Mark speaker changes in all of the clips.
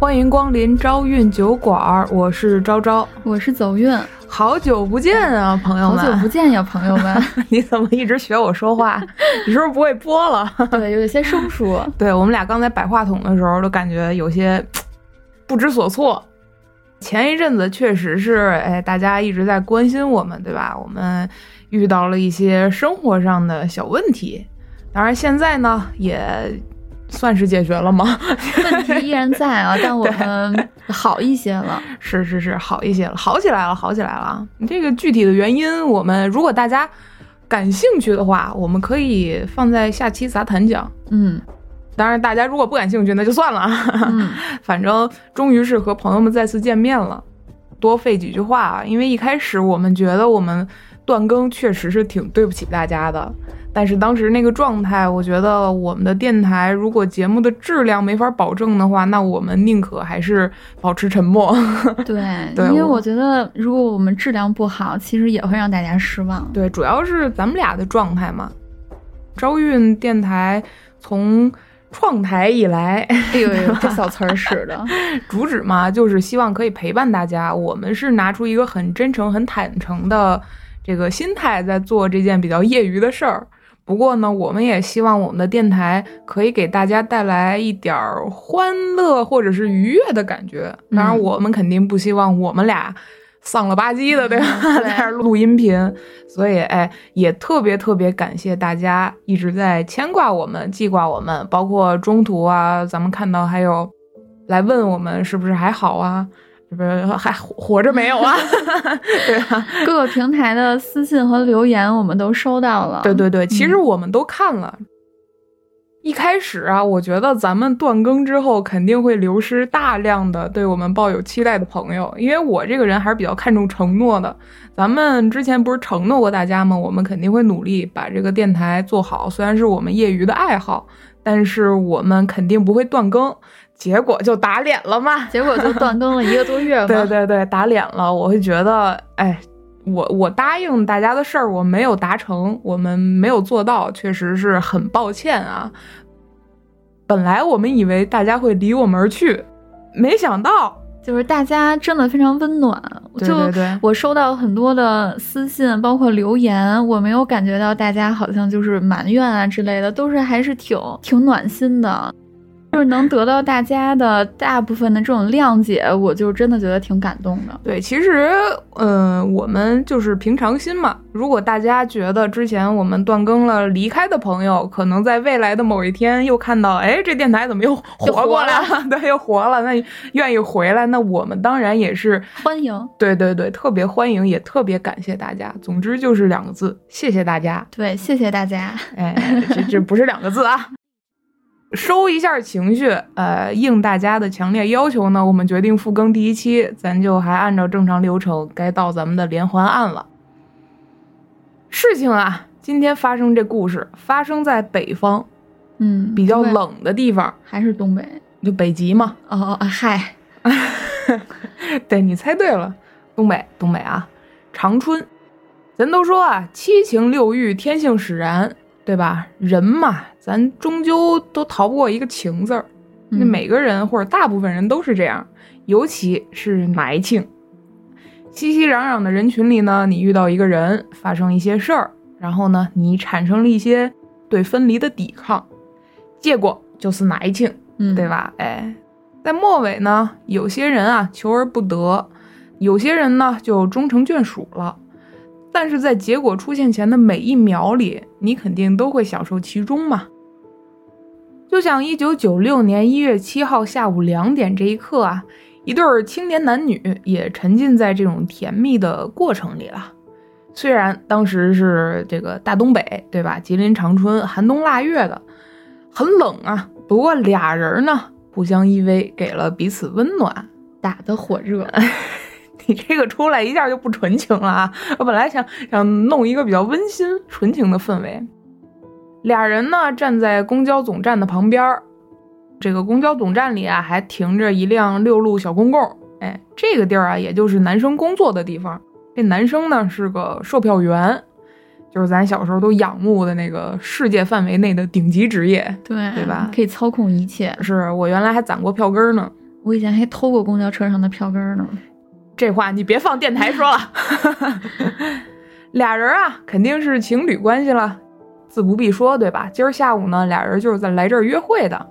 Speaker 1: 欢迎光临朝韵酒馆，我是昭昭，
Speaker 2: 我是走运，
Speaker 1: 好久不见啊，朋友们！
Speaker 2: 好久不见呀，朋友们！
Speaker 1: 你怎么一直学我说话？你是不是不会播了？
Speaker 2: 对，有一些生疏。
Speaker 1: 对我们俩刚才摆话筒的时候，都感觉有些 不知所措。前一阵子确实是，哎，大家一直在关心我们，对吧？我们遇到了一些生活上的小问题，当然现在呢也。算是解决了吗？
Speaker 2: 问题依然在啊，但我们好一些了。
Speaker 1: 是是是，好一些了，好起来了，好起来了。这个具体的原因，我们如果大家感兴趣的话，我们可以放在下期杂谈讲。
Speaker 2: 嗯，
Speaker 1: 当然，大家如果不感兴趣，那就算了。
Speaker 2: 嗯，
Speaker 1: 反正终于是和朋友们再次见面了，多费几句话啊，因为一开始我们觉得我们断更确实是挺对不起大家的。但是当时那个状态，我觉得我们的电台如果节目的质量没法保证的话，那我们宁可还是保持沉默。
Speaker 2: 对，
Speaker 1: 对，
Speaker 2: 因为我觉得如果我们质量不好，其实也会让大家失望。
Speaker 1: 对，主要是咱们俩的状态嘛。朝运电台从创台以来，
Speaker 2: 哎呦呦，这小词儿使的，
Speaker 1: 主旨嘛，就是希望可以陪伴大家。我们是拿出一个很真诚、很坦诚的这个心态，在做这件比较业余的事儿。不过呢，我们也希望我们的电台可以给大家带来一点欢乐或者是愉悦的感觉。当然，我们肯定不希望我们俩丧了吧唧的，对吧？在这录音频。所以，哎，也特别特别感谢大家一直在牵挂我们、记挂我们，包括中途啊，咱们看到还有来问我们是不是还好啊。这不是还活着没有啊？对啊，
Speaker 2: 各个平台的私信和留言我们都收到了。
Speaker 1: 对对对，其实我们都看了。一开始啊，我觉得咱们断更之后肯定会流失大量的对我们抱有期待的朋友，因为我这个人还是比较看重承诺的。咱们之前不是承诺过大家吗？我们肯定会努力把这个电台做好，虽然是我们业余的爱好，但是我们肯定不会断更。结果就打脸了嘛？
Speaker 2: 结果就断更了一个多月。
Speaker 1: 对对对，打脸了。我会觉得，哎，我我答应大家的事儿我没有达成，我们没有做到，确实是很抱歉啊。本来我们以为大家会离我们而去，没想到
Speaker 2: 就是大家真的非常温暖。
Speaker 1: 对对对，
Speaker 2: 我收到很多的私信，包括留言，我没有感觉到大家好像就是埋怨啊之类的，都是还是挺挺暖心的。就是能得到大家的大部分的这种谅解，我就真的觉得挺感动的。
Speaker 1: 对，其实，嗯，我们就是平常心嘛。如果大家觉得之前我们断更了，离开的朋友，可能在未来的某一天又看到，哎，这电台怎么又活过来了？对，又活了，那愿意回来，那我们当然也是
Speaker 2: 欢迎。
Speaker 1: 对对对，特别欢迎，也特别感谢大家。总之就是两个字，谢谢大家。
Speaker 2: 对，谢谢大家。
Speaker 1: 哎，这这不是两个字啊。收一下情绪，呃，应大家的强烈要求呢，我们决定复更第一期，咱就还按照正常流程，该到咱们的连环案了。事情啊，今天发生这故事发生在北方，
Speaker 2: 嗯，
Speaker 1: 比较冷的地方，
Speaker 2: 还是东北，
Speaker 1: 就北极嘛。
Speaker 2: 哦哦，嗨，
Speaker 1: 对你猜对了，东北，东北啊，长春。咱都说啊，七情六欲，天性使然。对吧？人嘛，咱终究都逃不过一个情字儿。那每个人或者大部分人都是这样，尤其是埋情。熙熙攘攘的人群里呢，你遇到一个人，发生一些事儿，然后呢，你产生了一些对分离的抵抗，结果就是埋情，对吧？哎，在末尾呢，有些人啊求而不得，有些人呢就终成眷属了。但是在结果出现前的每一秒里，你肯定都会享受其中嘛。就像一九九六年一月七号下午两点这一刻啊，一对青年男女也沉浸在这种甜蜜的过程里了。虽然当时是这个大东北，对吧？吉林长春寒冬腊月的，很冷啊。不过俩人呢，互相依偎，给了彼此温暖，
Speaker 2: 打得火热。
Speaker 1: 你这个出来一下就不纯情了啊！我本来想想弄一个比较温馨、纯情的氛围。俩人呢站在公交总站的旁边这个公交总站里啊还停着一辆六路小公共。哎，这个地儿啊也就是男生工作的地方。这男生呢是个售票员，就是咱小时候都仰慕的那个世界范围内的顶级职业，
Speaker 2: 对
Speaker 1: 对吧？
Speaker 2: 可以操控一切。
Speaker 1: 是我原来还攒过票根呢。
Speaker 2: 我以前还偷过公交车上的票根呢。
Speaker 1: 这话你别放电台说了。俩人啊，肯定是情侣关系了，自不必说，对吧？今儿下午呢，俩人就是在来这儿约会的。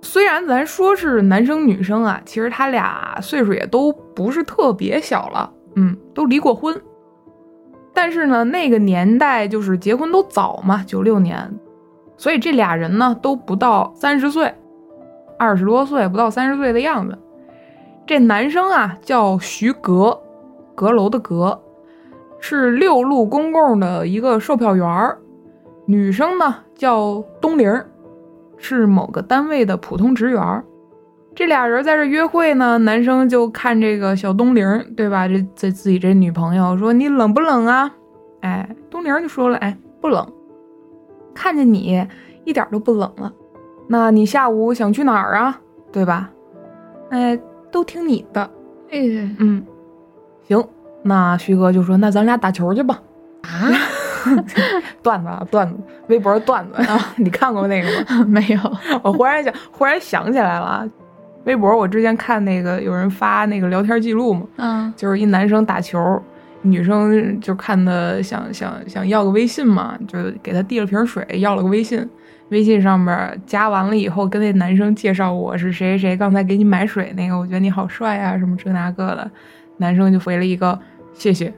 Speaker 1: 虽然咱说是男生女生啊，其实他俩岁数也都不是特别小了，嗯，都离过婚。但是呢，那个年代就是结婚都早嘛，九六年，所以这俩人呢都不到三十岁，二十多岁不到三十岁的样子。这男生啊叫徐阁，阁楼的阁，是六路公共的一个售票员儿。女生呢叫东玲，是某个单位的普通职员。这俩人在这约会呢，男生就看这个小东玲，对吧？这这自己这女朋友说：“你冷不冷啊？”哎，东玲就说了：“哎，不冷。看见你一点都不冷了。那你下午想去哪儿啊？对吧？哎，都听你的。
Speaker 2: 哎，
Speaker 1: 嗯，行。那徐哥就说：那咱俩打球去吧。
Speaker 2: 啊，
Speaker 1: 段子啊，段子，微博段子 啊，你看过那个吗？
Speaker 2: 没有。
Speaker 1: 我忽然想，忽然想起来了啊。微博我之前看那个有人发那个聊天记录嘛，
Speaker 2: 嗯，
Speaker 1: 就是一男生打球，女生就看他想想想要个微信嘛，就给他递了瓶水，要了个微信。微信上面加完了以后，跟那男生介绍我是谁谁谁，刚才给你买水那个，我觉得你好帅啊，什么这那个的。男生就回了一个谢谢。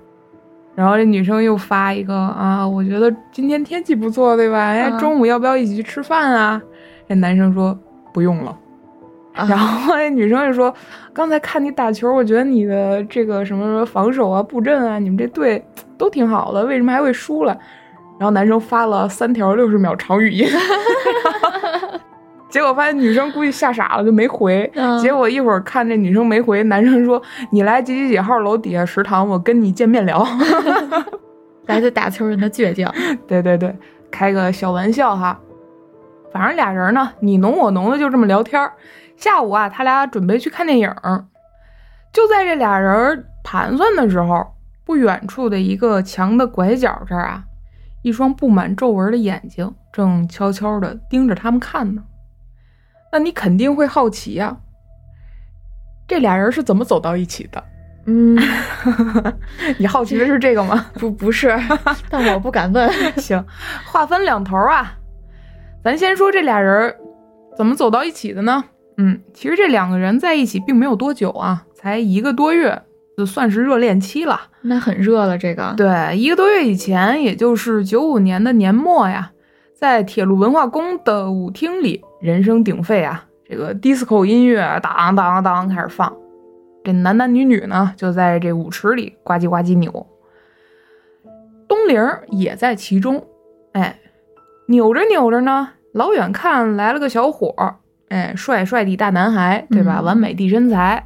Speaker 1: 然后这女生又发一个啊，我觉得今天天气不错，对吧？哎，中午要不要一起去吃饭啊？这男生说不用了。然后那女生就说：“刚才看你打球，我觉得你的这个什么什么防守啊、布阵啊，你们这队都挺好的，为什么还会输了？”然后男生发了三条六十秒长语音，结果发现女生估计吓傻了，就没回。结果一会儿看这女生没回，男生说：“你来几几几号楼底下食堂，我跟你见面聊。”
Speaker 2: 来自打球人的倔强。
Speaker 1: 对对对，开个小玩笑哈。反正俩人呢，你侬我侬的，就这么聊天。下午啊，他俩准备去看电影。就在这俩人盘算的时候，不远处的一个墙的拐角这儿啊，一双布满皱纹的眼睛正悄悄地盯着他们看呢。那你肯定会好奇呀，这俩人是怎么走到一起的？
Speaker 2: 嗯，
Speaker 1: 你好奇的是这个吗？
Speaker 2: 不，不是，但我不敢问。
Speaker 1: 行，话分两头啊，咱先说这俩人怎么走到一起的呢？嗯，其实这两个人在一起并没有多久啊，才一个多月，就算是热恋期了。
Speaker 2: 那很热了，这个
Speaker 1: 对，一个多月以前，也就是九五年的年末呀，在铁路文化宫的舞厅里，人声鼎沸啊，这个 disco 音乐当当当开始放，这男男女女呢就在这舞池里呱唧呱唧扭，东玲也在其中，哎，扭着扭着呢，老远看来了个小伙儿。哎，帅帅的大男孩，对吧？完美的身材，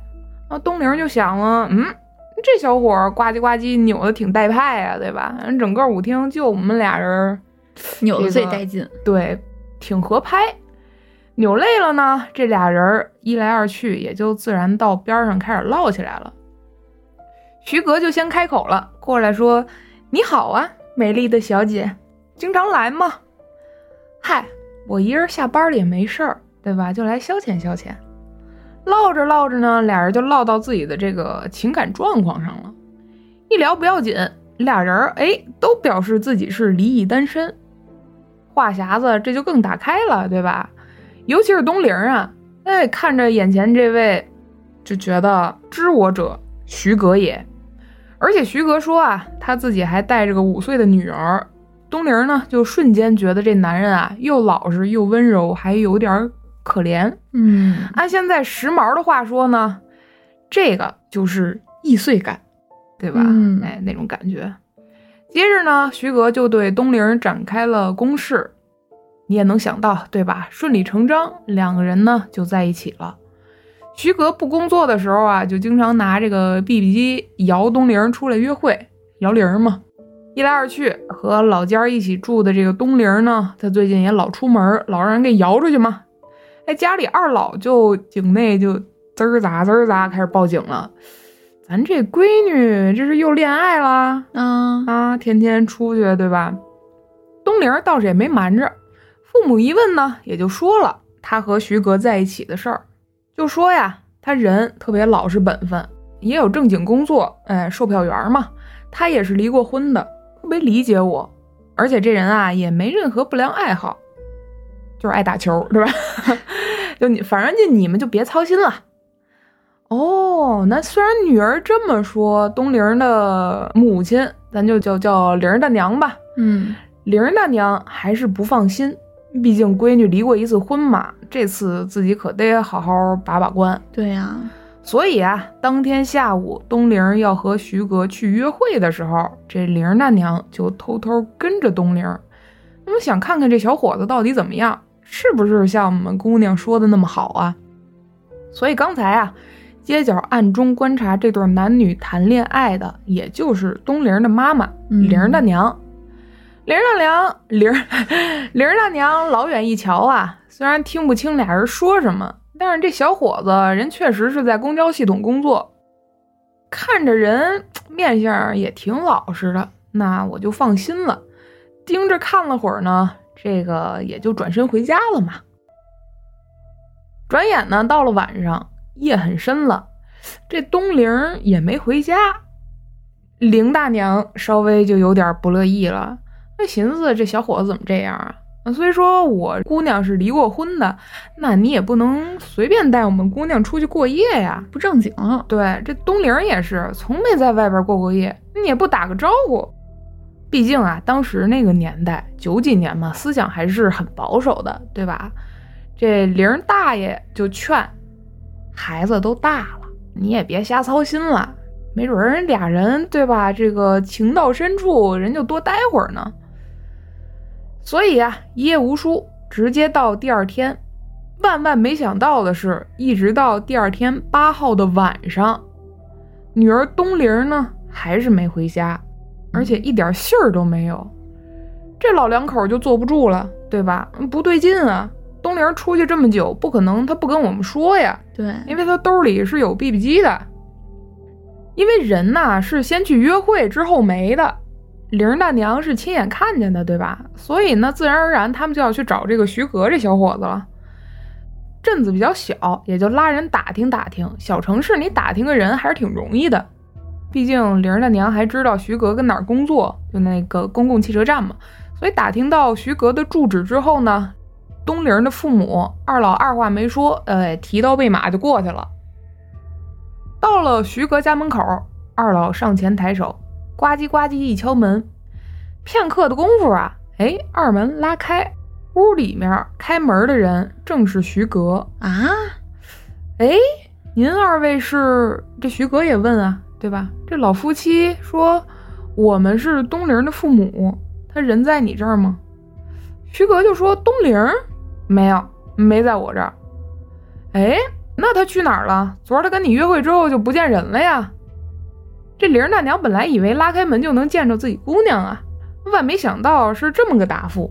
Speaker 1: 那，东玲就想了，嗯，这小伙呱唧呱唧扭的挺带派啊，对吧？整个舞厅就我们俩人
Speaker 2: 扭的最带劲，
Speaker 1: 对，挺合拍。扭累了呢，这俩人一来二去，也就自然到边上开始唠起来了。徐格就先开口了，过来说：“你好啊，美丽的小姐，经常来吗？嗨，我一人下班了也没事儿。”对吧？就来消遣消遣，唠着唠着呢，俩人就唠到自己的这个情感状况上了。一聊不要紧，俩人哎都表示自己是离异单身，话匣子这就更打开了，对吧？尤其是东玲啊，哎看着眼前这位，就觉得知我者徐格也。而且徐格说啊，他自己还带着个五岁的女儿。东玲呢，就瞬间觉得这男人啊，又老实又温柔，还有点。可怜，
Speaker 2: 嗯，
Speaker 1: 按现在时髦的话说呢，这个就是易碎感，对吧？
Speaker 2: 嗯，
Speaker 1: 哎，那种感觉。接着呢，徐格就对东玲展开了攻势，你也能想到，对吧？顺理成章，两个人呢就在一起了。徐格不工作的时候啊，就经常拿这个 BB 机摇东玲出来约会，摇铃嘛。一来二去，和老家一起住的这个东玲呢，他最近也老出门，老让人给摇出去嘛。哎，家里二老就井内就滋儿咋滋儿咋开始报警了。咱这闺女这是又恋爱了
Speaker 2: 嗯
Speaker 1: 啊！天天出去对吧？东玲倒是也没瞒着，父母一问呢，也就说了她和徐格在一起的事儿，就说呀，她人特别老实本分，也有正经工作，哎，售票员嘛。他也是离过婚的，特别理解我，而且这人啊也没任何不良爱好，就是爱打球，对吧？就你，反正就你们就别操心了。哦，那虽然女儿这么说，东玲的母亲，咱就叫叫玲大娘吧。
Speaker 2: 嗯，
Speaker 1: 玲大娘还是不放心，毕竟闺女离过一次婚嘛，这次自己可得好好把把关。
Speaker 2: 对呀，
Speaker 1: 所以啊，当天下午东玲要和徐格去约会的时候，这玲大娘就偷偷跟着东玲，那么想看看这小伙子到底怎么样，是不是像我们姑娘说的那么好啊？所以刚才啊。街角暗中观察这对男女谈恋爱的，也就是东玲的妈妈玲大娘。玲大娘，玲 玲大娘老远一瞧啊，虽然听不清俩人说什么，但是这小伙子人确实是在公交系统工作，看着人面相也挺老实的，那我就放心了。盯着看了会儿呢，这个也就转身回家了嘛。转眼呢，到了晚上。夜很深了，这东玲也没回家，林大娘稍微就有点不乐意了。那寻思这小伙子怎么这样啊？虽说我姑娘是离过婚的，那你也不能随便带我们姑娘出去过夜呀，
Speaker 2: 不正经。
Speaker 1: 对，这东玲也是从没在外边过过夜，你也不打个招呼。毕竟啊，当时那个年代，九几年嘛，思想还是很保守的，对吧？这玲大爷就劝。孩子都大了，你也别瞎操心了。没准人俩人对吧？这个情到深处，人就多待会儿呢。所以啊，一夜无书，直接到第二天。万万没想到的是，一直到第二天八号的晚上，女儿东玲呢还是没回家，而且一点信儿都没有。这老两口就坐不住了，对吧？不对劲啊！东玲出去这么久，不可能他不跟我们说呀。
Speaker 2: 对，
Speaker 1: 因为他兜里是有 BB 机的。因为人呐是先去约会之后没的，玲大娘是亲眼看见的，对吧？所以呢，自然而然他们就要去找这个徐格这小伙子了。镇子比较小，也就拉人打听打听。小城市你打听个人还是挺容易的，毕竟玲儿的娘还知道徐格跟哪儿工作，就那个公共汽车站嘛。所以打听到徐格的住址之后呢。东玲的父母二老二话没说，哎，提刀备马就过去了。到了徐格家门口，二老上前抬手，呱唧呱唧一敲门。片刻的功夫啊，哎，二门拉开，屋里面开门的人正是徐格
Speaker 2: 啊。
Speaker 1: 哎，您二位是？这徐格也问啊，对吧？这老夫妻说，我们是东玲的父母，他人在你这儿吗？徐格就说东玲。没有，没在我这儿。哎，那他去哪儿了？昨儿他跟你约会之后就不见人了呀？这玲大娘本来以为拉开门就能见着自己姑娘啊，万没想到是这么个答复。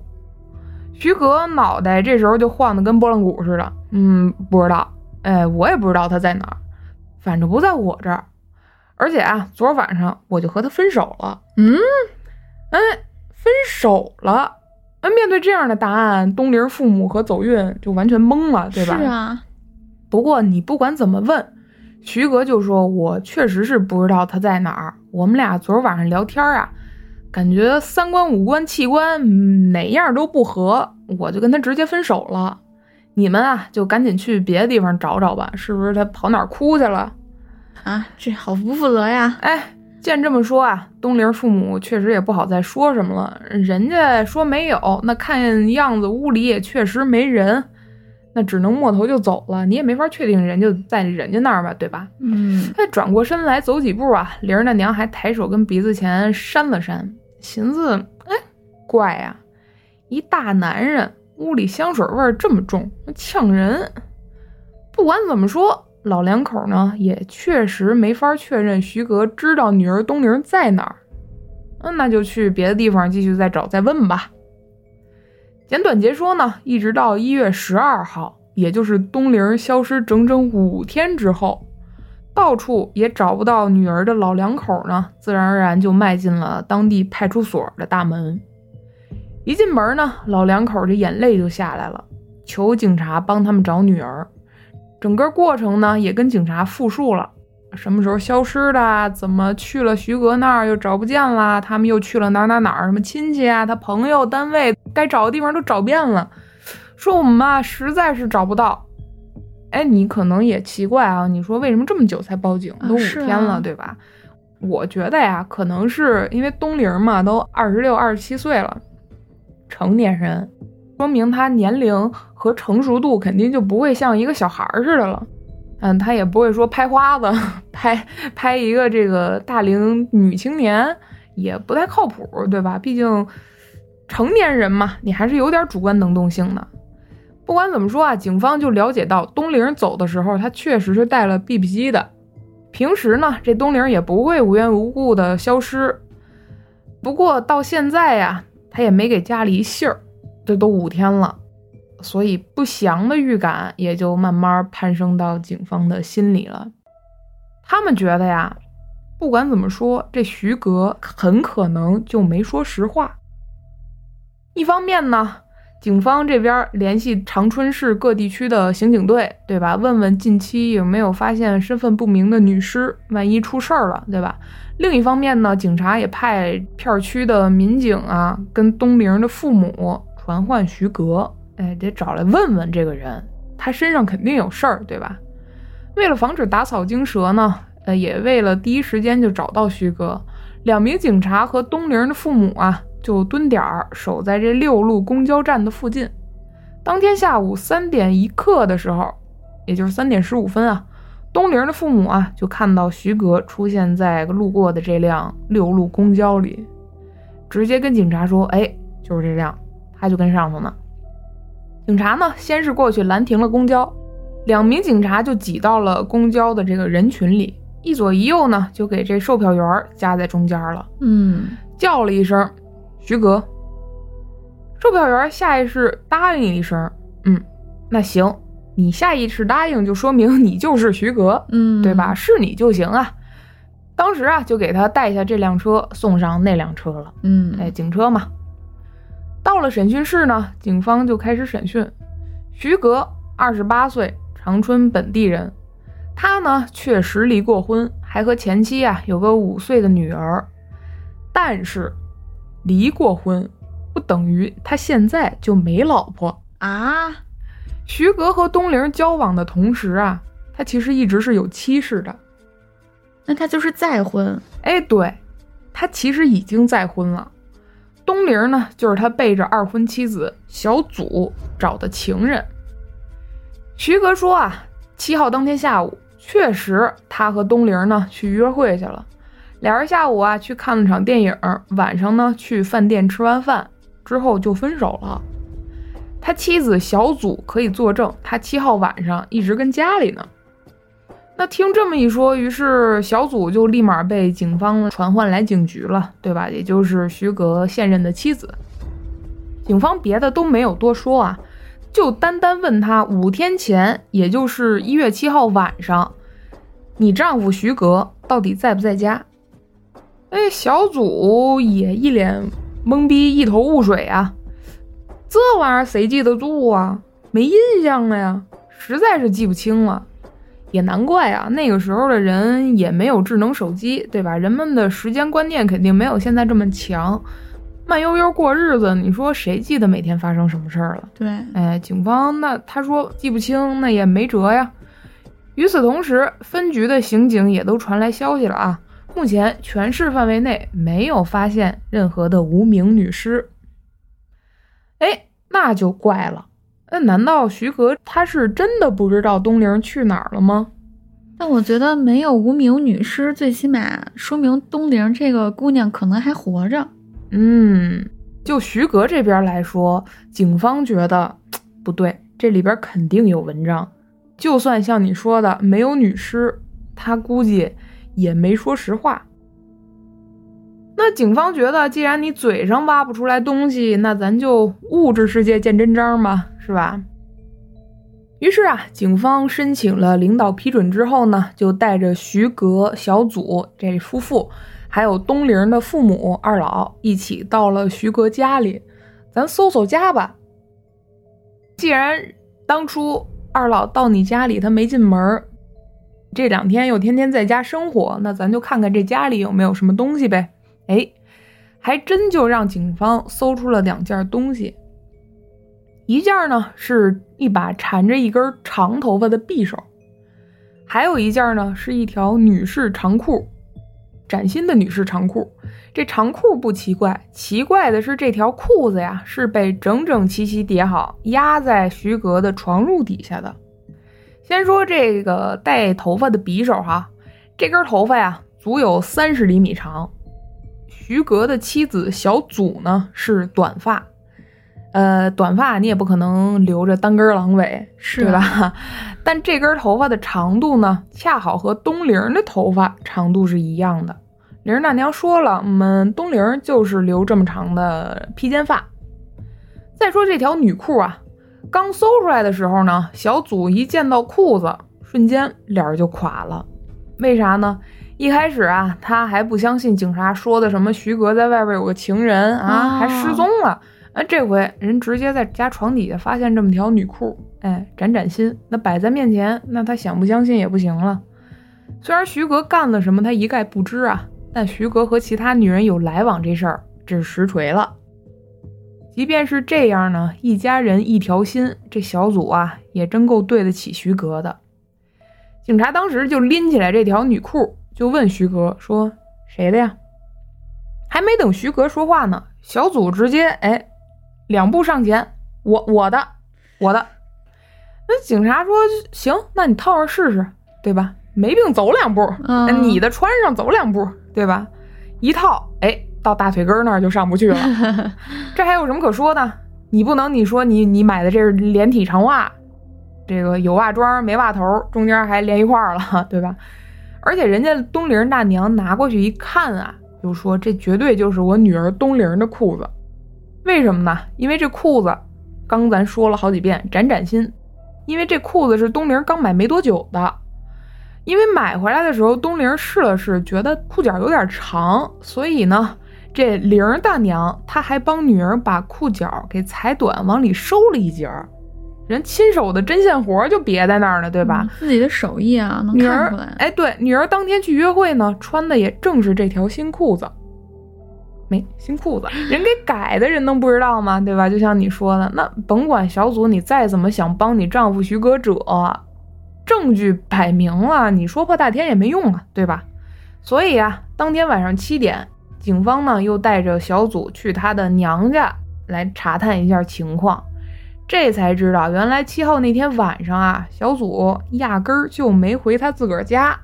Speaker 1: 徐格脑袋这时候就晃得跟拨浪鼓似的。嗯，不知道。哎，我也不知道他在哪儿，反正不在我这儿。而且啊，昨儿晚上我就和他分手了。嗯，哎，分手了。那面对这样的答案，东林父母和走运就完全懵了，对吧？
Speaker 2: 是啊。
Speaker 1: 不过你不管怎么问，徐哥就说：“我确实是不知道他在哪儿。我们俩昨儿晚上聊天啊，感觉三观、五官、器官哪样都不合，我就跟他直接分手了。你们啊，就赶紧去别的地方找找吧，是不是他跑哪儿哭去了？
Speaker 2: 啊，这好不负责呀！
Speaker 1: 哎。”见这么说啊，东林父母确实也不好再说什么了。人家说没有，那看样子屋里也确实没人，那只能摸头就走了。你也没法确定人就在人家那儿吧，对吧？
Speaker 2: 嗯。
Speaker 1: 他转过身来走几步啊，玲儿那娘还抬手跟鼻子前扇了扇，寻思：哎，怪呀，一大男人，屋里香水味这么重，呛人。不管怎么说。老两口呢，也确实没法确认徐格知道女儿东玲在哪儿。嗯，那就去别的地方继续再找再问吧。简短截说呢，一直到一月十二号，也就是东玲消失整整五天之后，到处也找不到女儿的老两口呢，自然而然就迈进了当地派出所的大门。一进门呢，老两口的眼泪就下来了，求警察帮他们找女儿。整个过程呢也跟警察复述了，什么时候消失的，怎么去了徐格那儿又找不见了，他们又去了哪儿哪儿哪儿，什么亲戚啊，他朋友、单位，该找的地方都找遍了。说我们吧，实在是找不到。哎，你可能也奇怪啊，你说为什么这么久才报警？都五天了，对吧？我觉得呀，可能是因为东陵嘛，都二十六、二十七岁了，成年人，说明他年龄和成熟度肯定就不会像一个小孩似的了。嗯，他也不会说拍花子，拍拍一个这个大龄女青年，也不太靠谱，对吧？毕竟成年人嘛，你还是有点主观能动性的。不管怎么说啊，警方就了解到东陵走的时候，他确实是带了 BB 机的。平时呢，这东陵也不会无缘无故的消失。不过到现在呀，他也没给家里信儿，这都五天了，所以不祥的预感也就慢慢攀升到警方的心里了。他们觉得呀，不管怎么说，这徐格很可能就没说实话。一方面呢。警方这边联系长春市各地区的刑警队，对吧？问问近期有没有发现身份不明的女尸，万一出事儿了，对吧？另一方面呢，警察也派片区的民警啊，跟东陵的父母传唤徐格，哎，得找来问问这个人，他身上肯定有事儿，对吧？为了防止打草惊蛇呢，呃，也为了第一时间就找到徐格，两名警察和东陵的父母啊。就蹲点儿守在这六路公交站的附近。当天下午三点一刻的时候，也就是三点十五分啊，东陵的父母啊就看到徐格出现在路过的这辆六路公交里，直接跟警察说：“哎，就是这辆，他就跟上头呢。”警察呢先是过去拦停了公交，两名警察就挤到了公交的这个人群里，一左一右呢就给这售票员夹在中间了。
Speaker 2: 嗯，
Speaker 1: 叫了一声。徐格，售票员下意识答应一声：“嗯，那行，你下意识答应，就说明你就是徐格，
Speaker 2: 嗯，
Speaker 1: 对吧？是你就行啊。”当时啊，就给他带下这辆车，送上那辆车了。
Speaker 2: 嗯，
Speaker 1: 哎，警车嘛。到了审讯室呢，警方就开始审讯。徐格，二十八岁，长春本地人。他呢，确实离过婚，还和前妻啊有个五岁的女儿，但是。离过婚，不等于他现在就没老婆
Speaker 2: 啊。
Speaker 1: 徐格和东玲交往的同时啊，他其实一直是有妻室的。
Speaker 2: 那他就是再婚？
Speaker 1: 哎，对，他其实已经再婚了。东陵呢，就是他背着二婚妻子小祖找的情人。徐哥说啊，七号当天下午，确实他和东陵呢去约会去了。俩人下午啊去看了场电影，晚上呢去饭店吃完饭之后就分手了。他妻子小祖可以作证，他七号晚上一直跟家里呢。那听这么一说，于是小祖就立马被警方传唤来警局了，对吧？也就是徐格现任的妻子。警方别的都没有多说啊，就单单问他五天前，也就是一月七号晚上，你丈夫徐格到底在不在家？哎，小祖也一脸懵逼，一头雾水啊！这玩意儿谁记得住啊？没印象了呀，实在是记不清了。也难怪啊，那个时候的人也没有智能手机，对吧？人们的时间观念肯定没有现在这么强，慢悠悠过日子。你说谁记得每天发生什么事儿了？
Speaker 2: 对，
Speaker 1: 哎，警方那他说记不清，那也没辙呀。与此同时，分局的刑警也都传来消息了啊。目前全市范围内没有发现任何的无名女尸。哎，那就怪了。那难道徐格他是真的不知道东陵去哪儿了吗？
Speaker 2: 但我觉得没有无名女尸，最起码说明东陵这个姑娘可能还活着。
Speaker 1: 嗯，就徐格这边来说，警方觉得不对，这里边肯定有文章。就算像你说的没有女尸，他估计。也没说实话。那警方觉得，既然你嘴上挖不出来东西，那咱就物质世界见真章吧，是吧？于是啊，警方申请了领导批准之后呢，就带着徐格、小祖这夫妇，还有东陵的父母二老一起到了徐格家里，咱搜搜家吧。既然当初二老到你家里，他没进门，这两天又天天在家生活，那咱就看看这家里有没有什么东西呗。哎，还真就让警方搜出了两件东西，一件呢是一把缠着一根长头发的匕首，还有一件呢是一条女士长裤。崭新的女士长裤，这长裤不奇怪，奇怪的是这条裤子呀，是被整整齐齐叠好，压在徐格的床褥底下的。先说这个带头发的匕首哈，这根头发呀，足有三十厘米长。徐格的妻子小祖呢是短发，呃，短发你也不可能留着单根狼尾，
Speaker 2: 是
Speaker 1: 吧？但这根头发的长度呢，恰好和东玲的头发长度是一样的。玲儿大娘说了，我们东玲就是留这么长的披肩发。再说这条女裤啊，刚搜出来的时候呢，小祖一见到裤子，瞬间脸儿就垮了。为啥呢？一开始啊，他还不相信警察说的什么徐格在外边有个情人啊，还失踪了。啊，这回人直接在家床底下发现这么条女裤，哎，展展心。那摆在面前，那他想不相信也不行了。虽然徐格干了什么，他一概不知啊。但徐格和其他女人有来往这事儿，这是实锤了。即便是这样呢，一家人一条心，这小组啊也真够对得起徐格的。警察当时就拎起来这条女裤，就问徐格说：“谁的呀？”还没等徐格说话呢，小组直接哎两步上前：“我我的我的。”那警察说：“行，那你套上试试，对吧？没病走两步，你的穿上走两步。”对吧？一套，哎，到大腿根儿那儿就上不去了。这还有什么可说的？你不能，你说你你买的这是连体长袜，这个有袜装没袜头，中间还连一块儿了，对吧？而且人家东陵大娘拿过去一看啊，就说这绝对就是我女儿东陵的裤子。为什么呢？因为这裤子，刚咱说了好几遍，崭崭新，因为这裤子是东陵刚买没多久的。因为买回来的时候，东陵试了试，觉得裤脚有点长，所以呢，这玲大娘她还帮女儿把裤脚给裁短，往里收了一截儿。人亲手的针线活就别在那儿了，对吧？
Speaker 2: 自己的手艺啊，能看出来。
Speaker 1: 哎，对，女儿当天去约会呢，穿的也正是这条新裤子。没新裤子，人给改的人能不知道吗？对吧？就像你说的，那甭管小组你再怎么想帮你丈夫徐格者。证据摆明了，你说破大天也没用啊，对吧？所以啊，当天晚上七点，警方呢又带着小组去他的娘家来查探一下情况，这才知道原来七号那天晚上啊，小祖压根儿就没回他自个儿家，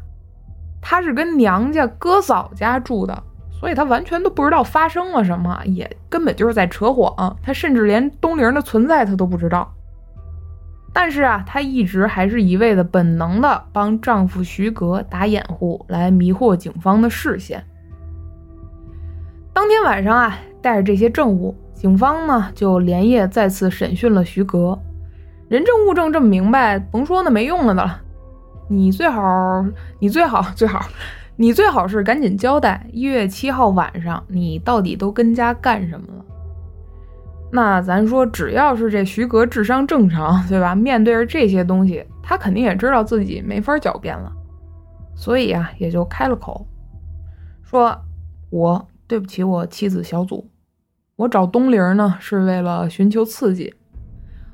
Speaker 1: 他是跟娘家哥嫂家住的，所以他完全都不知道发生了什么，也根本就是在扯谎，他甚至连东陵的存在他都不知道。但是啊，她一直还是一味的本能的帮丈夫徐格打掩护，来迷惑警方的视线。当天晚上啊，带着这些证物，警方呢就连夜再次审讯了徐格。人证物证这么明白，甭说那没用了的了。你最好，你最好，最好，你最好是赶紧交代，一月七号晚上你到底都跟家干什么了。那咱说，只要是这徐格智商正常，对吧？面对着这些东西，他肯定也知道自己没法狡辩了，所以啊，也就开了口，说：“我对不起我妻子小祖，我找东陵呢是为了寻求刺激。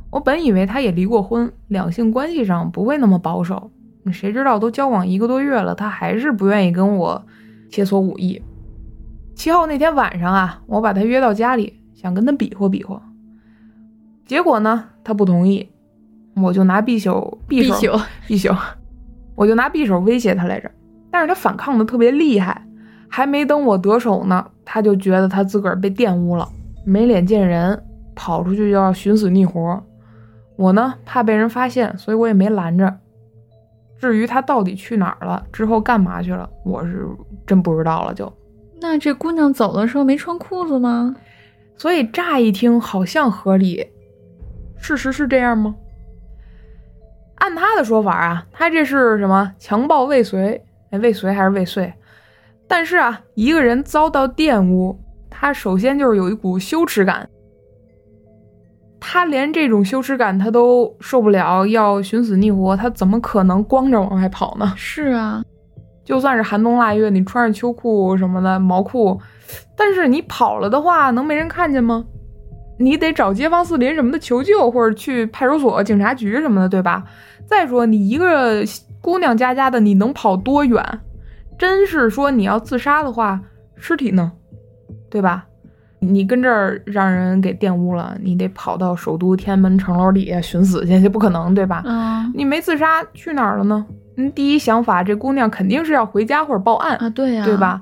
Speaker 1: 我本以为他也离过婚，两性关系上不会那么保守，谁知道都交往一个多月了，他还是不愿意跟我切磋武艺。七号那天晚上啊，我把他约到家里。”想跟他比划比划，结果呢，他不同意，我就拿匕首，匕首，匕首，我就拿匕首威胁他来着。但是他反抗的特别厉害，还没等我得手呢，他就觉得他自个儿被玷污了，没脸见人，跑出去就要寻死觅活。我呢，怕被人发现，所以我也没拦着。至于他到底去哪儿了，之后干嘛去了，我是真不知道了。就
Speaker 2: 那这姑娘走的时候没穿裤子吗？
Speaker 1: 所以乍一听好像合理，事实是这样吗？按他的说法啊，他这是什么强暴未遂？哎，未遂还是未遂？但是啊，一个人遭到玷污，他首先就是有一股羞耻感。他连这种羞耻感他都受不了，要寻死觅活，他怎么可能光着往外跑呢？
Speaker 2: 是啊，
Speaker 1: 就算是寒冬腊月，你穿着秋裤什么的毛裤，但是你跑了的话，能没人看见吗？你得找街坊四邻什么的求救，或者去派出所、警察局什么的，对吧？再说你一个姑娘家家的，你能跑多远？真是说你要自杀的话，尸体呢？对吧？你跟这儿让人给玷污了，你得跑到首都天安门城楼底下寻死去，这不可能，对吧？
Speaker 2: 嗯
Speaker 1: 你没自杀去哪儿了呢？你第一想法，这姑娘肯定是要回家或者报案，
Speaker 2: 啊，对呀、
Speaker 1: 对？吧？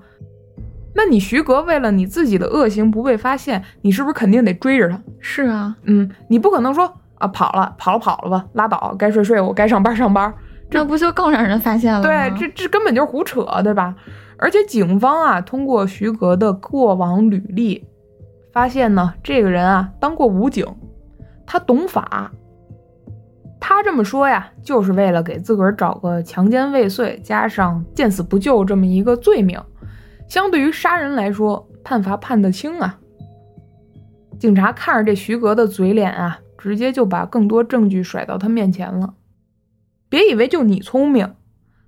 Speaker 1: 那你徐格为了你自己的恶行不被发现，你是不是肯定得追着他？
Speaker 2: 是啊，
Speaker 1: 嗯，你不可能说啊跑了跑了跑了吧，拉倒，该睡睡，我该上班上班。
Speaker 2: 这不就更让人发现了吗？
Speaker 1: 对，这这根本就是胡扯，对吧？而且警方啊，通过徐格的过往履历，发现呢，这个人啊当过武警，他懂法。他这么说呀，就是为了给自个儿找个强奸未遂加上见死不救这么一个罪名。相对于杀人来说，判罚判得轻啊。警察看着这徐格的嘴脸啊，直接就把更多证据甩到他面前了。别以为就你聪明，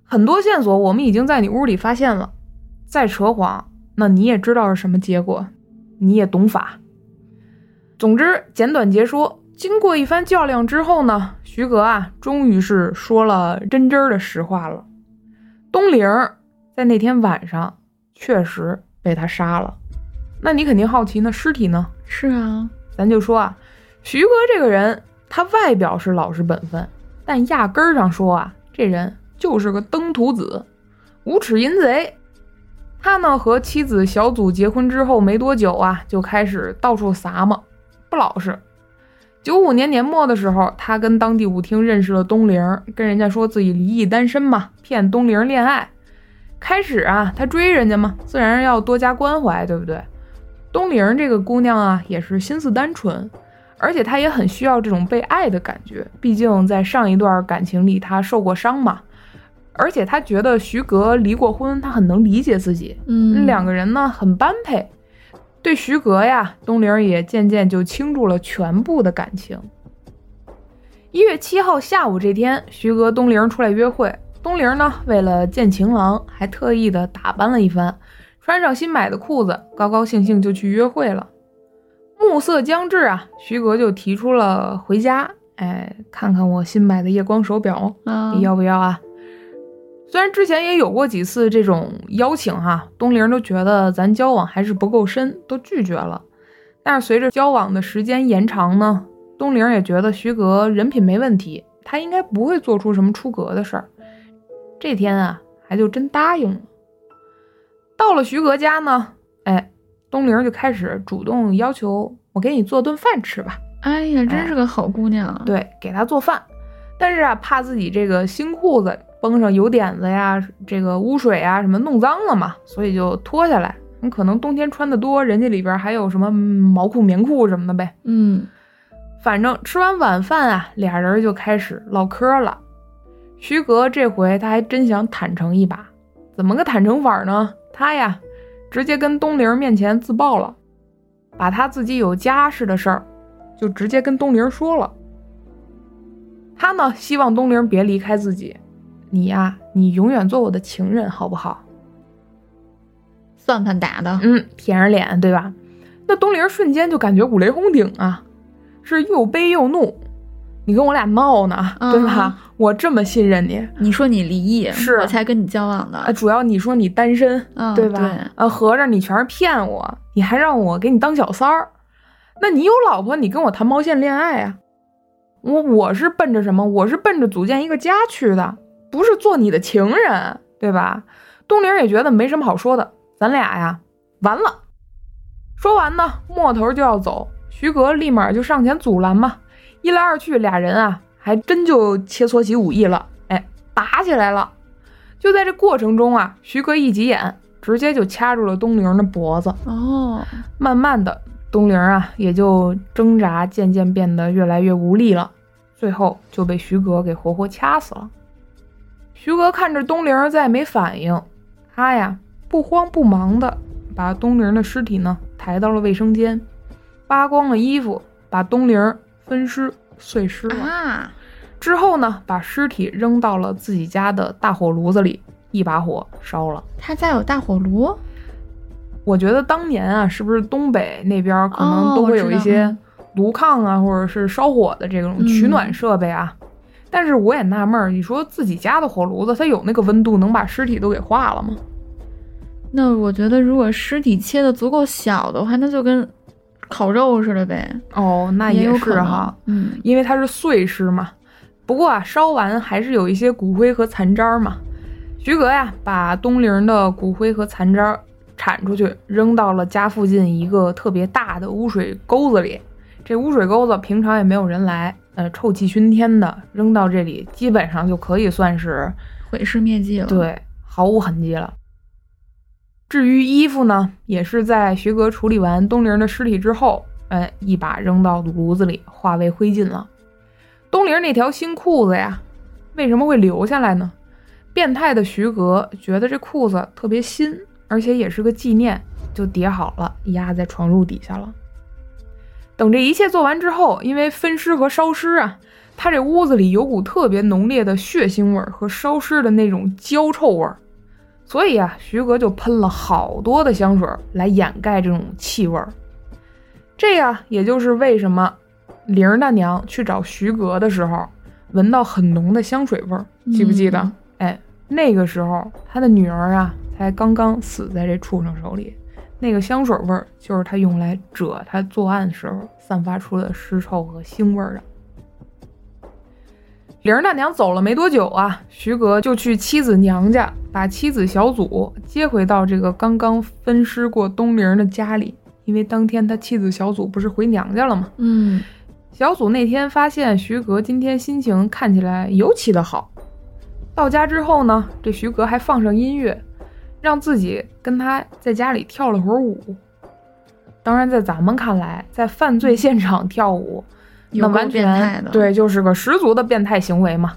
Speaker 1: 很多线索我们已经在你屋里发现了。再扯谎，那你也知道是什么结果，你也懂法。总之，简短截说，经过一番较量之后呢，徐格啊，终于是说了真真儿的实话了。东陵在那天晚上确实被他杀了。那你肯定好奇，那尸体呢？
Speaker 2: 是啊，
Speaker 1: 咱就说啊，徐哥这个人，他外表是老实本分，但压根儿上说啊，这人就是个登徒子，无耻淫贼。他呢和妻子小祖结婚之后没多久啊，就开始到处撒嘛，不老实。九五年年末的时候，他跟当地舞厅认识了东陵，跟人家说自己离异单身嘛，骗东陵恋爱。开始啊，他追人家嘛，自然要多加关怀，对不对？东陵这个姑娘啊，也是心思单纯，而且他也很需要这种被爱的感觉。毕竟在上一段感情里，他受过伤嘛。而且他觉得徐格离过婚，他很能理解自己，
Speaker 2: 嗯，
Speaker 1: 两个人呢很般配。对徐格呀，东玲也渐渐就倾注了全部的感情。一月七号下午这天，徐格、东玲出来约会。东玲呢，为了见情郎，还特意的打扮了一番，穿上新买的裤子，高高兴兴就去约会了。暮色将至啊，徐格就提出了回家，哎，看看我新买的夜光手表，
Speaker 2: 啊，
Speaker 1: 你要不要啊？虽然之前也有过几次这种邀请哈、东玲都觉得咱交往还是不够深，都拒绝了。但是随着交往的时间延长呢，东玲也觉得徐格人品没问题，他应该不会做出什么出格的事儿。这天啊，还就真答应了。到了徐格家呢，哎，东陵就开始主动要求我给你做顿饭吃吧。
Speaker 2: 哎呀，真是个好姑娘。
Speaker 1: 对，给她做饭，但是啊，怕自己这个新裤子崩上油点子呀，这个污水啊什么弄脏了嘛，所以就脱下来。你可能冬天穿的多，人家里边还有什么嗯毛裤、棉裤什么的呗。
Speaker 2: 嗯，
Speaker 1: 反正吃完晚饭啊，俩人就开始唠嗑了。徐格这回他还真想坦诚一把，怎么个坦诚法呢？他呀，直接跟东陵面前自爆了，把他自己有家室的事儿，就直接跟东陵说了。他呢，希望东陵别离开自己，你呀，你永远做我的情人，好不好？
Speaker 2: 算盘打的。
Speaker 1: 嗯，舔着脸，对吧？那东陵瞬间就感觉五雷轰顶啊，是又悲又怒。你跟我俩闹呢，
Speaker 2: 嗯
Speaker 1: 对吧？我这么信任你，
Speaker 2: 你说你离异，
Speaker 1: 是
Speaker 2: 我才跟你交往的。
Speaker 1: 啊，主要你说你单身，
Speaker 2: 嗯，
Speaker 1: 对吧？啊，合着你全是骗我，你还让我给你当小三儿。那你有老婆，你跟我谈毛线恋爱啊？我我是奔着什么？我是奔着组建一个家去的，不是做你的情人，对吧？东玲也觉得没什么好说的，咱俩呀，完了。说完呢，抹头就要走，徐格立马就上前阻拦嘛。一来二去，俩人啊，还真就切磋起武艺了，哎，打起来了。就在这过程中啊，徐哥一急眼，直接就掐住了东玲的脖子。
Speaker 2: 哦，
Speaker 1: 慢慢的，东玲啊也就挣扎，渐渐变得越来越无力了，最后就被徐哥给活活掐死了。徐哥看着东玲再没反应，他呀不慌不忙的把东玲的尸体呢抬到了卫生间，扒光了衣服，把东陵分分尸碎尸了。
Speaker 2: 啊，
Speaker 1: 之后呢，把尸体扔到了自己家的大火炉子里，一把火烧了。
Speaker 2: 他家有大火炉，
Speaker 1: 我觉得当年啊，是不是东北那边可能
Speaker 2: 哦
Speaker 1: 都会有一些
Speaker 2: 嗯
Speaker 1: 炉炕啊，或者是烧火的这种取暖设备啊？但是我也纳闷儿，你说自己家的火炉子，它有那个温度能把尸体都给化了吗？
Speaker 2: 那我觉得如果尸体切的足够小的话，那就跟烤肉似的呗，
Speaker 1: 哦，那也是哈，，
Speaker 2: 嗯，
Speaker 1: 因为它是碎尸嘛。不过啊，烧完还是有一些骨灰和残渣嘛。徐格呀，把东陵的骨灰和残渣铲出去，扔到了家附近一个特别大的污水沟子里。这污水沟子平常也没有人来，呃，臭气熏天的，扔到这里基本上就可以算是
Speaker 2: 毁尸灭迹了，，
Speaker 1: 对毫无痕迹了。至于衣服呢，也是在徐格处理完东陵的尸体之后，哎，一把扔到炉子里，化为灰烬了。东陵那条新裤子呀，为什么会留下来呢？变态的徐格觉得这裤子特别新，而且也是个纪念，就叠好了，压在床褥底下了。等这一切做完之后，因为分尸和烧尸啊，他这屋子里有股特别浓烈的血腥味儿和烧尸的那种焦臭味儿，所以啊，徐格就喷了好多的香水儿来掩盖这种气味儿。这呀，也就是为什么玲儿大娘去找徐格的时候，闻到很浓的香水味儿，记不记得？
Speaker 2: 嗯
Speaker 1: 哎，那个时候他的女儿啊，才刚刚死在这畜生手里。那个香水味儿就是他用来遮他作案时候散发出的尸臭和腥味儿的。灵儿大娘走了没多久啊，徐格就去妻子娘家，把妻子小祖接回到这个刚刚分尸过东陵的家里，因为当天他妻子小祖不是回娘家了吗？
Speaker 2: 嗯，
Speaker 1: 小祖那天发现徐格今天心情看起来尤其的好。到家之后呢，这徐格还放上音乐，让自己跟他在家里跳了会儿舞。当然，在咱们看来，在犯罪现场跳舞，那完
Speaker 2: 变态的，，
Speaker 1: 全对，就是个十足的变态行为嘛。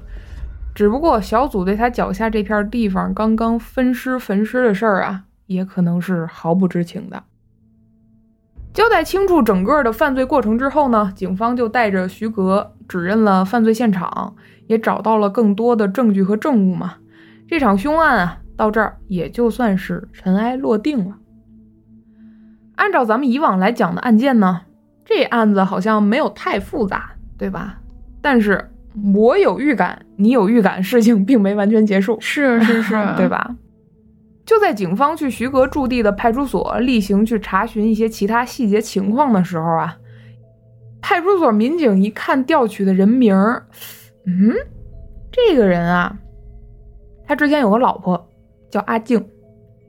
Speaker 1: 只不过小组对他脚下这片地方刚刚分尸焚尸的事儿啊，也可能是毫不知情的。交代清楚整个的犯罪过程之后呢，警方就带着徐格指认了犯罪现场，也找到了更多的证据和证物嘛。这场凶案啊，到这儿也就算是尘埃落定了。按照咱们以往来讲的案件呢，这案子好像没有太复杂，对吧？但是我有预感，你有预感，事情并没完全结束，
Speaker 2: 是是是，
Speaker 1: 对？吧？就在警方去徐格驻地的派出所例行去查询一些其他细节情况的时候啊，派出所民警一看调取的人名儿，嗯，这个人啊，他之前有个老婆叫阿静，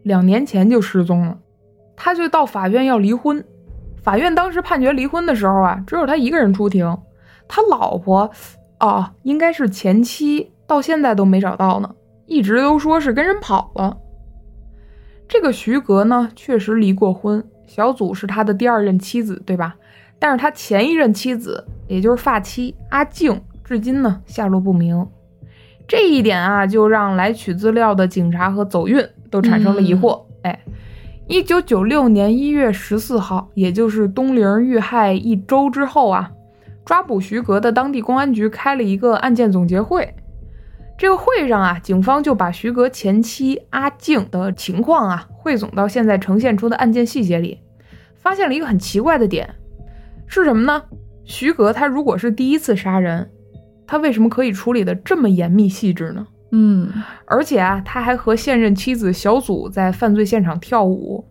Speaker 1: 两年前就失踪了，他就到法院要离婚。法院当时判决离婚的时候啊，只有他一个人出庭，他老婆哦，应该是前妻，到现在都没找到呢，一直都说是跟人跑了。这个徐格呢，确实离过婚，小祖是他的第二任妻子，对吧？但是他前一任妻子，也就是发妻阿静，至今呢下落不明。这一点啊，就让来取资料的警察和走运都产生了疑惑。哎，一九九六年一月十四号，也就是东陵遇害一周之后啊，抓捕徐格的当地公安局开了一个案件总结会。这个会上啊，警方就把徐格前妻阿静的情况啊汇总到现在呈现出的案件细节里，发现了一个很奇怪的点，是什么呢？徐格他如果是第一次杀人，他为什么可以处理的这么严密细致呢？
Speaker 2: 嗯，
Speaker 1: 而且啊，他还和现任妻子小组在犯罪现场跳舞，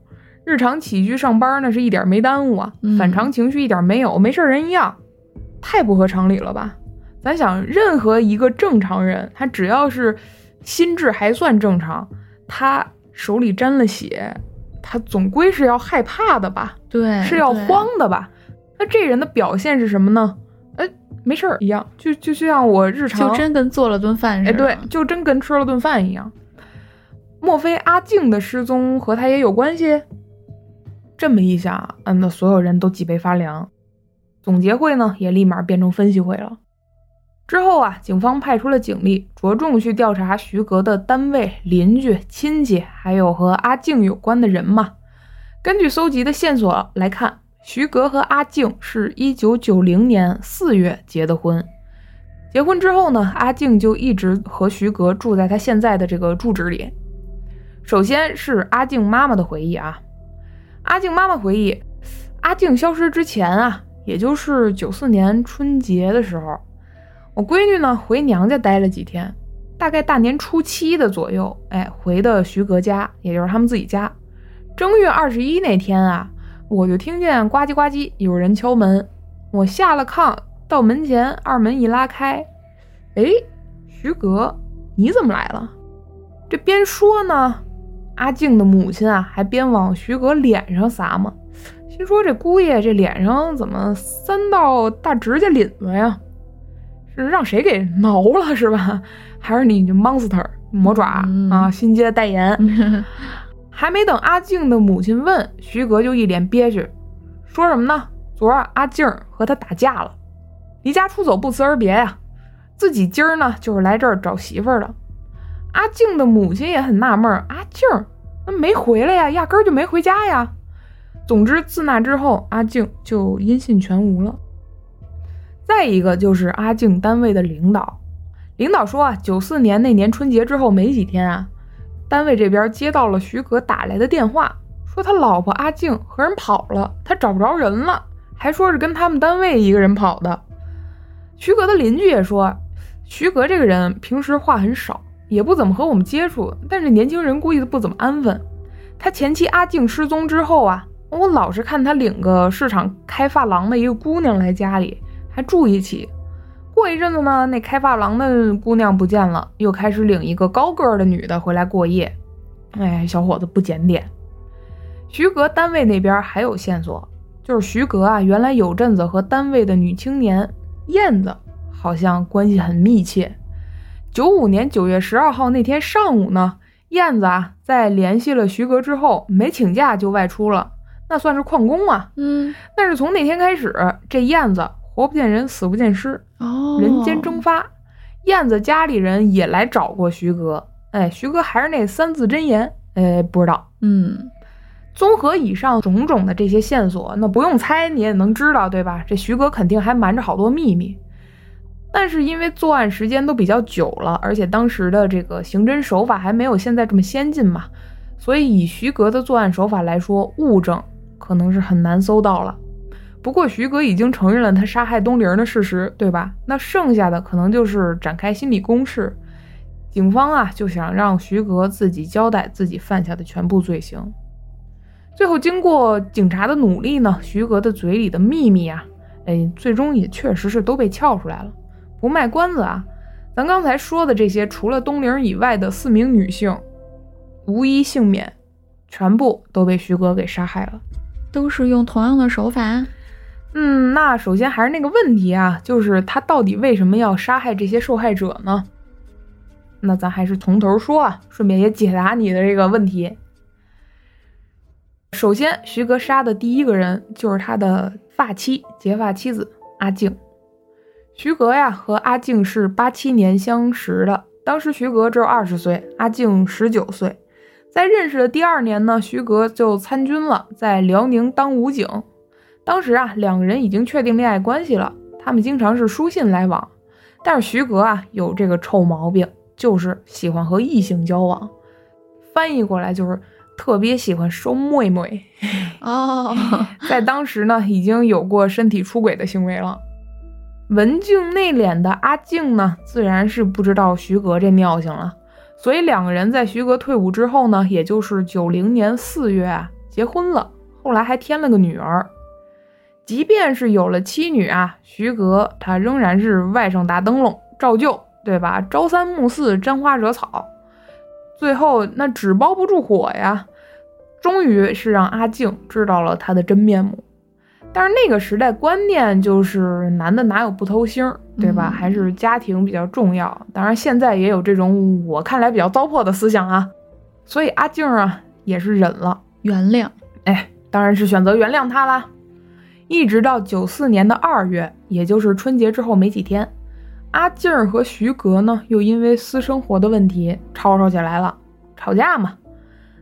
Speaker 1: 日常起居上班那是一点没耽误啊，
Speaker 2: 嗯
Speaker 1: 反常情绪一点没有，没事人一样，太不合常理了吧？咱想，任何一个正常人，他只要是心智还算正常，他手里沾了血，他总归是要害怕的吧？
Speaker 2: 对，
Speaker 1: 是要慌的吧？那这人的表现是什么呢？哎，没事儿一样，就就像我日常
Speaker 2: 就真跟做了顿饭似
Speaker 1: 哎，
Speaker 2: 的。
Speaker 1: 对，就真跟吃了顿饭一样。莫非阿静的失踪和他也有关系？这么一想，嗯，那所有人都脊背发凉。总结会呢，也立马变成分析会了。之后啊，警方派出了警力，着重去调查徐格的单位、邻居、亲戚，还有和阿静有关的人嘛。根据搜集的线索来看，徐格和阿静是一九九零年四月结的婚。结婚之后呢，阿静就一直和徐格住在他现在的这个住址里。首先是阿静妈妈的回忆啊，阿静妈妈回忆，阿静消失之前啊，也就是九四年春节的时候，我闺女呢回娘家待了几天，大概大年初七的左右，哎，回的徐格家，也就是他们自己家。正月二十一那天啊，我就听见呱唧呱唧有人敲门，我下了炕到门前，二门一拉开，哎，徐格，你怎么来了？这边说呢。阿静的母亲啊，还边往徐格脸上撒嘛，心说这姑爷这脸上怎么三道大指甲领子呀？是让谁给挠了是吧？还是你这 monster 魔爪啊？新街代言。还没等阿静的母亲问，徐格就一脸憋屈，说什么呢？昨儿阿静和他打架了，离家出走，不辞而别呀。自己今儿呢，就是来这儿找媳妇儿的。阿静的母亲也很纳闷，阿静那没回来呀，压根儿就没回家呀。总之，自那之后，阿静就音信全无了。再一个就是阿静单位的领导，领导说啊，九四年那年春节之后没几天啊，单位这边接到了徐格打来的电话，说他老婆阿静和人跑了，他找不着人了，还说是跟他们单位一个人跑的。徐格的邻居也说，徐格这个人平时话很少。也不怎么和我们接触，但是年轻人估计不怎么安分。他前妻阿静失踪之后啊，我老是看他领个市场开发廊的一个姑娘来家里，还住一起。过一阵子呢，那开发廊的姑娘不见了，又开始领一个高个的女的回来过夜。哎，小伙子不检点。徐格单位那边还有线索，就是徐格啊，原来有阵子和单位的女青年燕子好像关系很密切。九五年九月十二号那天上午呢，燕子啊在联系了徐格之后，没请假就外出了，那算是旷工啊。
Speaker 2: 嗯，
Speaker 1: 但是从那天开始，这燕子活不见人，死不见尸，
Speaker 2: 哦，
Speaker 1: 人间蒸发。燕子家里人也来找过徐格，哎，徐格还是那三字真言，哎，不知道。
Speaker 2: 嗯，
Speaker 1: 综合以上种种的这些线索，那不用猜你也能知道，对吧？这徐格肯定还瞒着好多秘密。但是因为作案时间都比较久了，而且当时的这个刑侦手法还没有现在这么先进嘛，所以以徐格的作案手法来说，物证可能是很难搜到了。不过徐格已经承认了他杀害东陵的事实，对吧？那剩下的可能就是展开心理攻势。警方啊就想让徐格自己交代自己犯下的全部罪行。最后经过警察的努力呢，徐格的嘴里的秘密啊，哎，最终也确实是都被撬出来了。不卖关子啊，咱刚才说的这些，除了东陵以外的四名女性，无一幸免，全部都被徐格给杀害了，
Speaker 2: 都是用同样的手法。
Speaker 1: 嗯，那首先还是那个问题啊，就是他到底为什么要杀害这些受害者呢？那咱还是从头说啊，顺便也解答你的这个问题。首先，徐格杀的第一个人就是他的发妻、结发妻子阿静。徐格呀和阿静是八七年相识的，当时徐格只有二十岁，阿静十九岁。在认识的第二年呢，徐格就参军了，在辽宁当武警。当时啊，两个人已经确定恋爱关系了，他们经常是书信来往。但是徐格啊有这个臭毛病，就是喜欢和异性交往，翻译过来就是特别喜欢收妹妹。
Speaker 2: 哦，
Speaker 1: 在当时呢，已经有过身体出轨的行为了。文静内敛的阿静呢，自然是不知道徐格这尿性了，所以两个人在徐格退伍之后呢，也就是九零年四月啊，结婚了，后来还添了个女儿。即便是有了妻女啊，徐格他仍然是外甥打灯笼照旧，对吧？朝三暮四，沾花惹草，最后那纸包不住火呀，终于是让阿静知道了他的真面目。但是那个时代观念就是男的哪有不偷腥，对吧？还是家庭比较重要。当然现在也有这种我看来比较糟粕的思想啊。所以阿静啊也是忍了，
Speaker 2: 原谅。
Speaker 1: 哎，当然是选择原谅他啦。一直到九四年的二月，也就是春节之后没几天，阿静和徐格呢又因为私生活的问题吵吵起来了。吵架嘛，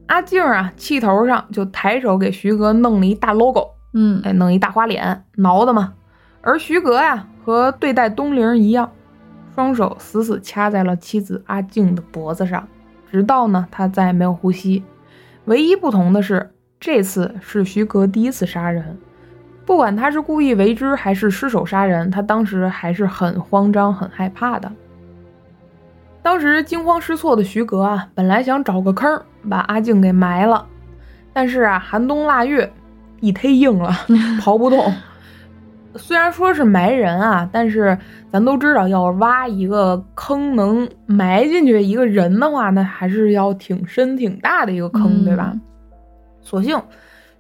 Speaker 1: 阿静啊气头上就抬手给徐格弄了一大 logo。
Speaker 2: 嗯，
Speaker 1: 哎，弄一大花脸，挠的嘛。而徐格呀，和对待东陵一样，双手死死掐在了妻子阿静的脖子上，直到呢，他再也没有呼吸。唯一不同的是，这次是徐格第一次杀人，不管他是故意为之还是失手杀人，他当时还是很慌张、很害怕的。当时惊慌失措的徐格啊，本来想找个坑把阿静给埋了，但是啊，寒冬腊月，地忒硬了，刨不动。虽然说是埋人啊，但是咱都知道，要挖一个坑能埋进去一个人的话，那还是要挺深挺大的一个坑，对吧？所幸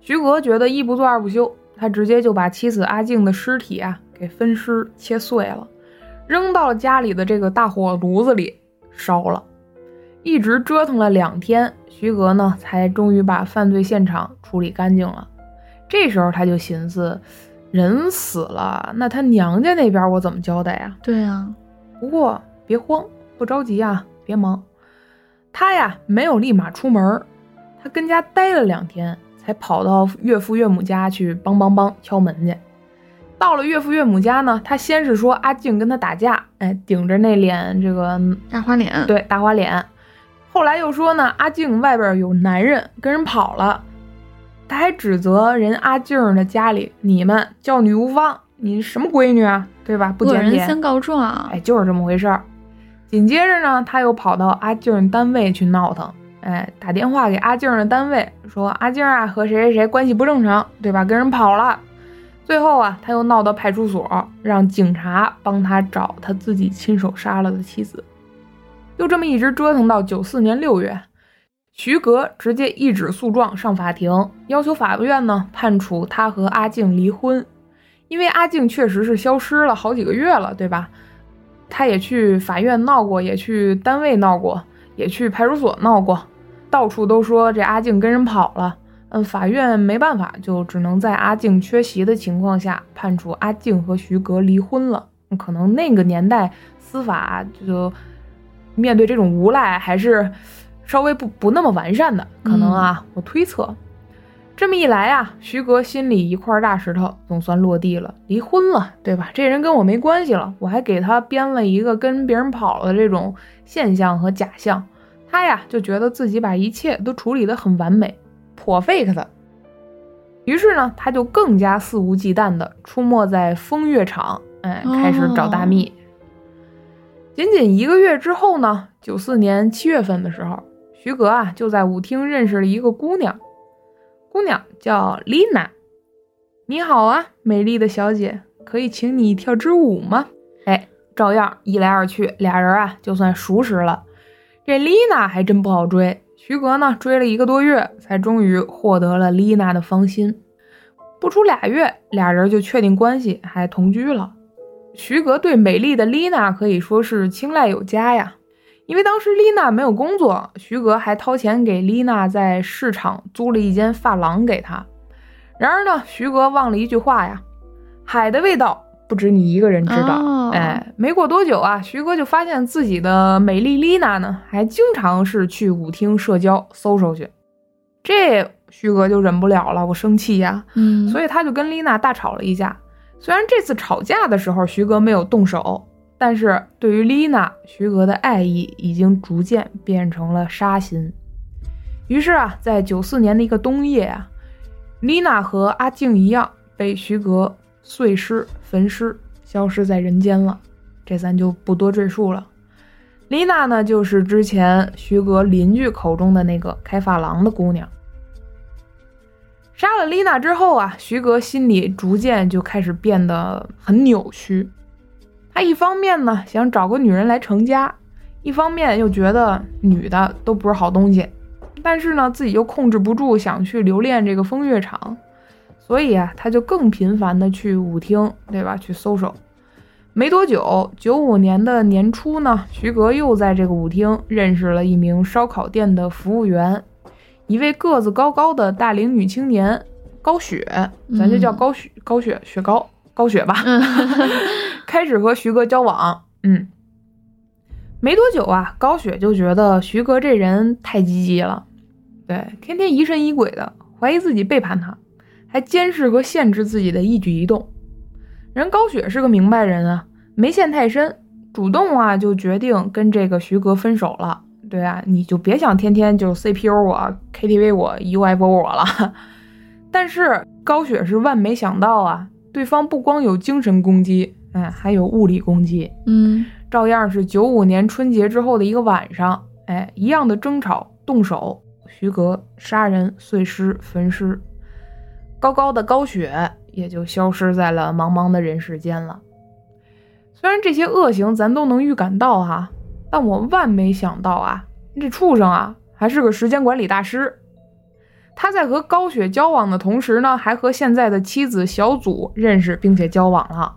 Speaker 1: 徐格觉得一不做二不休，他直接就把妻子阿静的尸体啊给分尸切碎了，扔到了家里的这个大火炉子里。烧了，一直折腾了两天，徐格呢才终于把犯罪现场处理干净了。这时候他就寻思，人死了，那他娘家那边我怎么交代呀？
Speaker 2: 对呀，
Speaker 1: 不过别慌，不着急啊，别忙。他呀没有立马出门，他跟家待了两天，才跑到岳父岳母家去帮帮帮敲门去。到了岳父岳母家呢，他先是说阿静跟他打架，哎，顶着那脸这个
Speaker 2: 大花脸，
Speaker 1: 对大花脸。后来又说呢，阿静外边有男人跟人跑了，他还指责人阿静的家里，你们教女无方，你什么闺女啊，对吧？不检点。
Speaker 2: 人先告状，
Speaker 1: 哎，就是这么回事儿。紧接着呢，他又跑到阿静单位去闹腾，哎，打电话给阿静的单位说阿静啊和谁谁谁关系不正常，对吧？跟人跑了。最后啊，他又闹到派出所，让警察帮他找他自己亲手杀了的妻子。就这么一直折腾到九四年六月，徐格直接一纸诉状上法庭，要求法院呢判处他和阿静离婚。因为阿静确实是消失了好几个月了，对吧？他也去法院闹过，也去单位闹过，也去派出所闹过，到处都说这阿静跟人跑了。嗯，法院没办法，就只能在阿静缺席的情况下判处阿静和徐格离婚了。可能那个年代司法就面对这种无赖还是稍微不不那么完善的，可能啊，我推测。这么一来啊，徐格心里一块大石头总算落地了，离婚了，对吧？这人跟我没关系了，我还给他编了一个跟别人跑了的这种现象和假象，他呀就觉得自己把一切都处理得很完美。颇 fake 的，于是呢，他就更加肆无忌惮地出没在风月场，哎，开始找大蜜。仅仅一个月之后呢，九四年七月份的时候，徐格啊就在舞厅认识了一个姑娘，姑娘叫丽娜。你好啊，美丽的小姐，可以请你跳支舞吗？哎，照样一来二去，俩人啊就算熟识了。这丽娜还真不好追。徐格呢，追了一个多月，才终于获得了丽娜的芳心。不出俩月，俩人就确定关系，还同居了。徐格对美丽的丽娜可以说是青睐有加呀。因为当时丽娜没有工作，徐格还掏钱给丽娜在市场租了一间发廊给她。然而呢，徐格忘了一句话呀：“海的味道。”不止你一个人知道，哎，没过多久啊，徐哥就发现自己的美丽丽娜呢，还经常是去舞厅社交搜搜去，这徐哥就忍不了了，我生气呀，
Speaker 2: 嗯，
Speaker 1: 所以他就跟丽娜大吵了一架。虽然这次吵架的时候徐哥没有动手，但是对于丽娜，徐哥的爱意已经逐渐变成了杀心。于是啊，在九四年的一个冬夜啊，丽娜和阿静一样被徐格。碎尸焚尸，消失在人间了。这咱就不多赘述了。丽娜呢，就是之前徐格邻居口中的那个开发廊的姑娘。杀了丽娜之后啊，徐格心里逐渐就开始变得很扭曲。他一方面呢想找个女人来成家，一方面又觉得女的都不是好东西，但是呢自己又控制不住想去留恋这个风月场。所以啊，他就更频繁的去舞厅，对吧？去搜手。没多久，九五年的年初呢，徐格又在这个舞厅认识了一名烧烤店的服务员，一位个子高高的大龄女青年高雪，咱就叫高雪，高雪雪糕高雪吧。开始和徐格交往。嗯，没多久啊，高雪就觉得徐格这人太积极了，对，天天疑神疑鬼的，怀疑自己背叛他。还监视和限制自己的一举一动。人高雪是个明白人啊，没陷太深，主动啊就决定跟这个徐格分手了。对啊，你就别想天天就 CPU 我、KTV 我、UFO 我了。但是高雪是万没想到啊，对方不光有精神攻击，哎，还有物理攻击。
Speaker 2: 嗯，
Speaker 1: 照样是九五年春节之后的一个晚上，哎，一样的争吵、动手，徐格杀人、碎尸、焚尸，高高的高雪也就消失在了茫茫的人世间了。虽然这些恶行咱都能预感到哈，但我万没想到啊，这畜生啊还是个时间管理大师。他在和高雪交往的同时呢，还和现在的妻子小祖认识并且交往了。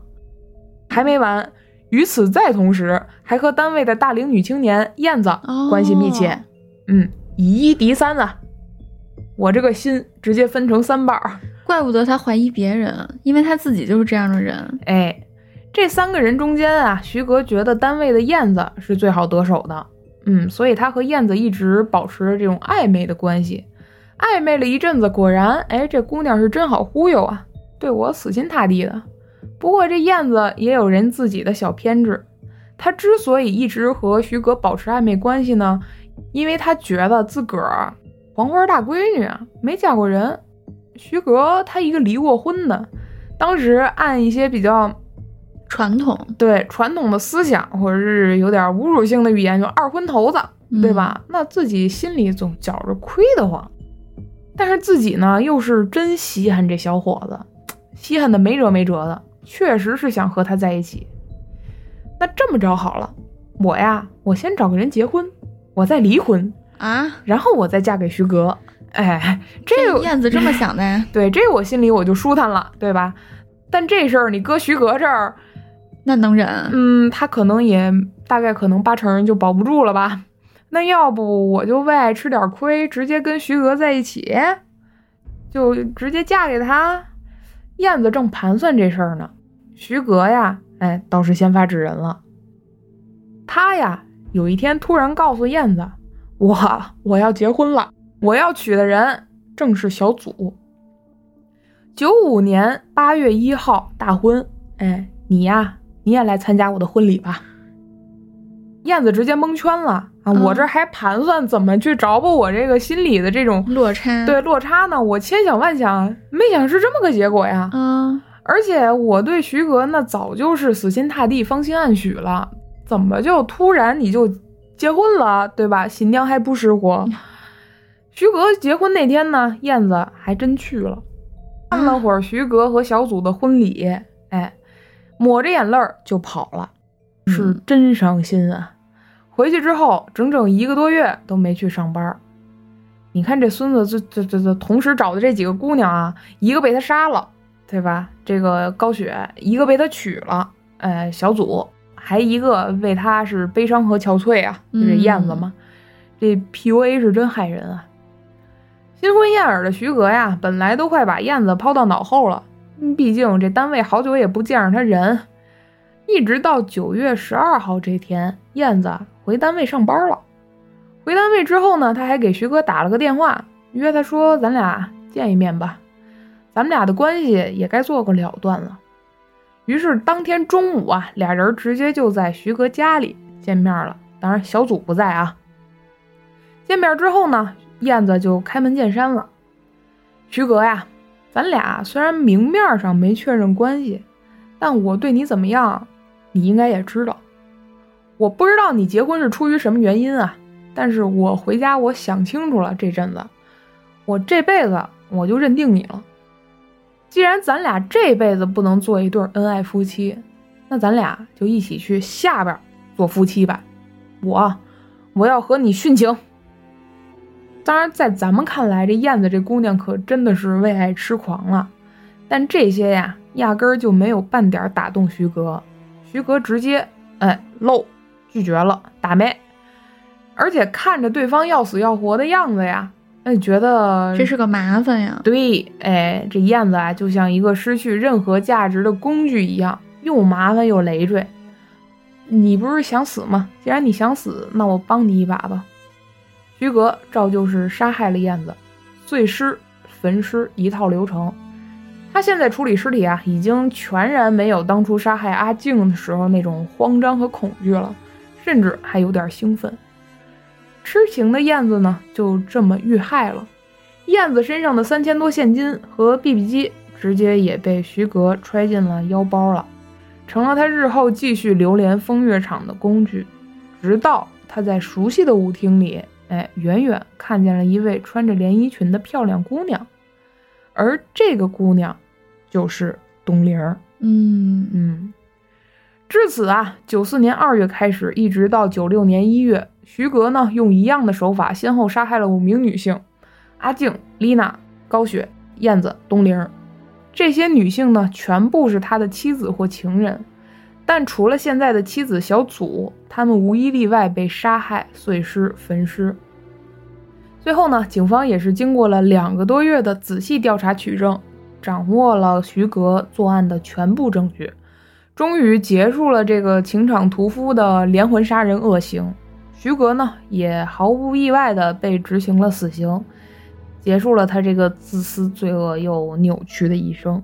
Speaker 1: 还没完，与此在同时，还和单位的大龄女青年燕子关系密切。
Speaker 2: 哦
Speaker 1: 嗯，以一敌三啊！我这个心直接分成三半儿。
Speaker 2: 怪不得他怀疑别人，因为他自己就是这样的人。
Speaker 1: 哎，这三个人中间啊，徐格觉得单位的燕子是最好得手的。嗯，所以他和燕子一直保持着这种暧昧的关系。暧昧了一阵子，果然，哎，这姑娘是真好忽悠啊，对我死心塌地的。不过这燕子也有人自己的小偏执，她之所以一直和徐格保持暧昧关系呢，因为她觉得自个儿黄花大闺女啊，没嫁过人。徐格他一个离过婚的，当时按一些比较
Speaker 2: 传统，
Speaker 1: 对传统的思想，或者是有点侮辱性的语言，就二婚头子，对吧？那自己心里总觉着亏得慌，但是自己呢又是真稀罕这小伙子，稀罕的没辙没辙的，确实是想和他在一起。那这么着好了，我呀，我先找个人结婚，我再离婚
Speaker 2: 啊，
Speaker 1: 然后我再嫁给徐格。哎，这个
Speaker 2: 燕子这么想的呀？
Speaker 1: 对，这我心里我就舒坦了，对吧？但这事儿你搁徐格这儿，
Speaker 2: 那能忍？
Speaker 1: 嗯，他可能也大概可能八成就保不住了吧。那要不我就为爱吃点亏，直接跟徐格在一起，就直接嫁给他。燕子正盘算这事儿呢，徐格呀，哎，倒是先发制人了。他呀，有一天突然告诉燕子：“我我要结婚了。”我要娶的人正是小祖。九五年八月一号大婚，哎，你呀，你也来参加我的婚礼吧。燕子直接蒙圈了啊！
Speaker 2: 嗯
Speaker 1: 我这还盘算怎么去找补我这个心里的这种
Speaker 2: 落差，
Speaker 1: 对落差呢？我千想万想，没想是这么个结果呀！
Speaker 2: 嗯，
Speaker 1: 而且我对徐格那早就是死心塌地、芳心暗许了，怎么就突然你就结婚了，对吧？新娘还不识货。徐格结婚那天呢，燕子还真去了，看了会儿徐格和小祖的婚礼，哎，抹着眼泪儿就跑了，是真伤心啊！回去之后，整整一个多月都没去上班。你看这孙子，这这这这同时找的这几个姑娘啊，一个被他杀了，对吧？这个高雪，一个被他娶了，哎，小祖，还一个为他是悲伤和憔悴啊，就这燕子嘛。这 PUA 是真害人啊！新婚燕尔的徐格呀，本来都快把燕子抛到脑后了。毕竟这单位好久也不见着他人，一直到九月十二号这天，燕子回单位上班了。回单位之后呢，他还给徐哥打了个电话，约他说：“咱俩见一面吧，咱们俩的关系也该做个了断了。”于是当天中午啊，俩人直接就在徐哥家里见面了。当然，小祖不在啊。见面之后呢，燕子就开门见山了：“徐格呀，咱俩虽然明面上没确认关系，但我对你怎么样，你应该也知道。我不知道你结婚是出于什么原因啊，但是我回家我想清楚了，这阵子我这辈子我就认定你了。既然咱俩这辈子不能做一对恩爱夫妻，那咱俩就一起去下边做夫妻吧。我我要和你殉情。”当然，在咱们看来，这燕子这姑娘可真的是为爱痴狂了。但这些呀，压根儿就没有半点打动徐格。徐格直接哎漏拒绝了，打没。而且看着对方要死要活的样子呀，哎，觉得
Speaker 2: 这是个麻烦呀。
Speaker 1: 对，哎，这燕子啊，就像一个失去任何价值的工具一样，又麻烦又累赘。你不是想死吗？既然你想死，那我帮你一把吧。徐格照旧是杀害了燕子，碎尸、焚尸一套流程。他现在处理尸体啊，已经全然没有当初杀害阿静的时候那种慌张和恐惧了，甚至还有点兴奋。痴情的燕子呢，就这么遇害了。燕子身上的三千多现金和 BB 机，直接也被徐格揣进了腰包了，成了他日后继续流连风月场的工具。直到他在熟悉的舞厅里，哎，远远看见了一位穿着连衣裙的漂亮姑娘，而这个姑娘就是东玲儿。
Speaker 2: 嗯。
Speaker 1: 嗯，至此啊，九四年二月开始，一直到九六年一月，徐格呢用一样的手法，先后杀害了五名女性：阿静、丽娜、高雪、燕子、东玲儿。这些女性呢，全部是他的妻子或情人，但除了现在的妻子小祖，他们无一例外被杀害、碎尸、焚尸。最后呢，警方也是经过了两个多月的仔细调查取证，掌握了徐格作案的全部证据。终于结束了这个情场屠夫的连环杀人恶行，徐格呢也毫不意外的被执行了死刑，结束了他这个自私、罪恶又扭曲的一生。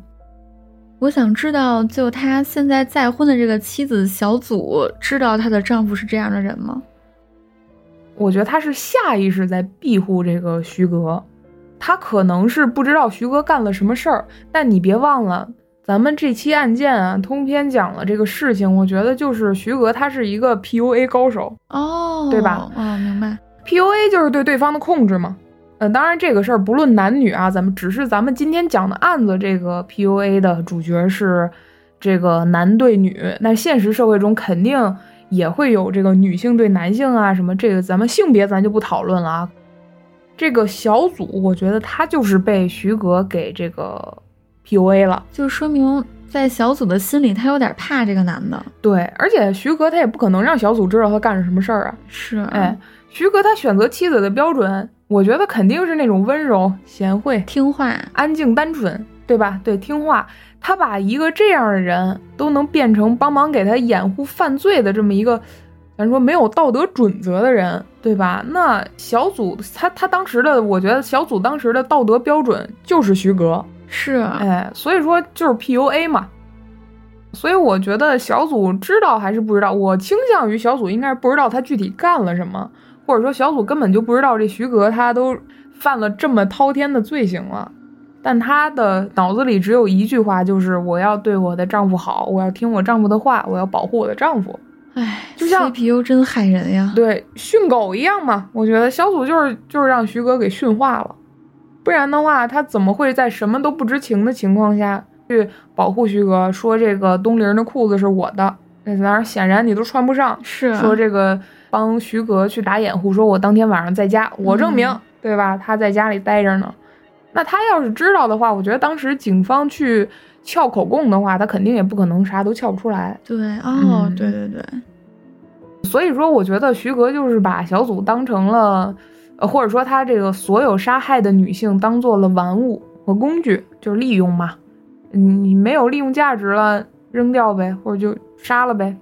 Speaker 2: 我想知道，就他现在再婚的这个妻子小组，知道她的丈夫是这样的人吗？
Speaker 1: 我觉得他是下意识在庇护这个徐格，他可能是不知道徐格干了什么事儿，但你别忘了。咱们这期案件啊，通篇讲了这个事情，我觉得就是徐格他是一个 PUA 高手
Speaker 2: 哦，
Speaker 1: 对吧？
Speaker 2: 哦，明白。
Speaker 1: PUA 就是对对方的控制嘛。呃，当然这个事儿不论男女啊，咱们只是咱们今天讲的案子，这个 PUA 的主角是这个男对女，那现实社会中肯定也会有这个女性对男性啊什么，这个咱们性别咱就不讨论了啊。这个小组，我觉得他就是被徐格给这个。PUA 了，
Speaker 2: 就说明在小组的心里，他有点怕这个男的。
Speaker 1: 对，而且徐格他也不可能让小组知道他干了什么事儿啊。
Speaker 2: 是，
Speaker 1: 哎，徐格他选择妻子的标准，我觉得肯定是那种温柔、贤惠、
Speaker 2: 听话、
Speaker 1: 安静、单纯，对吧？对，听话。他把一个这样的人都能变成帮忙给他掩护犯罪的这么一个，咱说没有道德准则的人，对吧？那小组他他当时的，我觉得小组当时的道德标准就是徐格。
Speaker 2: 是，啊
Speaker 1: 哎，所以说就是 PUA 嘛，所以我觉得小组知道还是不知道，我倾向于小组应该是不知道他具体干了什么，或者说小组根本就不知道这徐格他都犯了这么滔天的罪行了，但他的脑子里只有一句话，就是我要对我的丈夫好，我要听我丈夫的话，我要保护我的丈夫。
Speaker 2: 唉，
Speaker 1: 就像
Speaker 2: CPU 真害人呀，
Speaker 1: 对，训狗一样嘛。我觉得小组就是就是让徐格给驯化了。不然的话，他怎么会在什么都不知情的情况下去保护徐格？说这个东陵的裤子是我的，那当然显然你都穿不上。
Speaker 2: 是
Speaker 1: 说这个帮徐格去打掩护，说我当天晚上在家，我证明，
Speaker 2: 嗯、
Speaker 1: 对吧？他在家里待着呢。那他要是知道的话，我觉得当时警方去撬口供的话，他肯定也不可能啥都撬不出来。
Speaker 2: 对，哦，
Speaker 1: 嗯、
Speaker 2: 对对对。
Speaker 1: 所以说，我觉得徐格就是把小组当成了。呃，或者说他这个所有杀害的女性当做了玩物和工具，就是利用嘛。你没有利用价值了，扔掉呗，或者就杀了呗。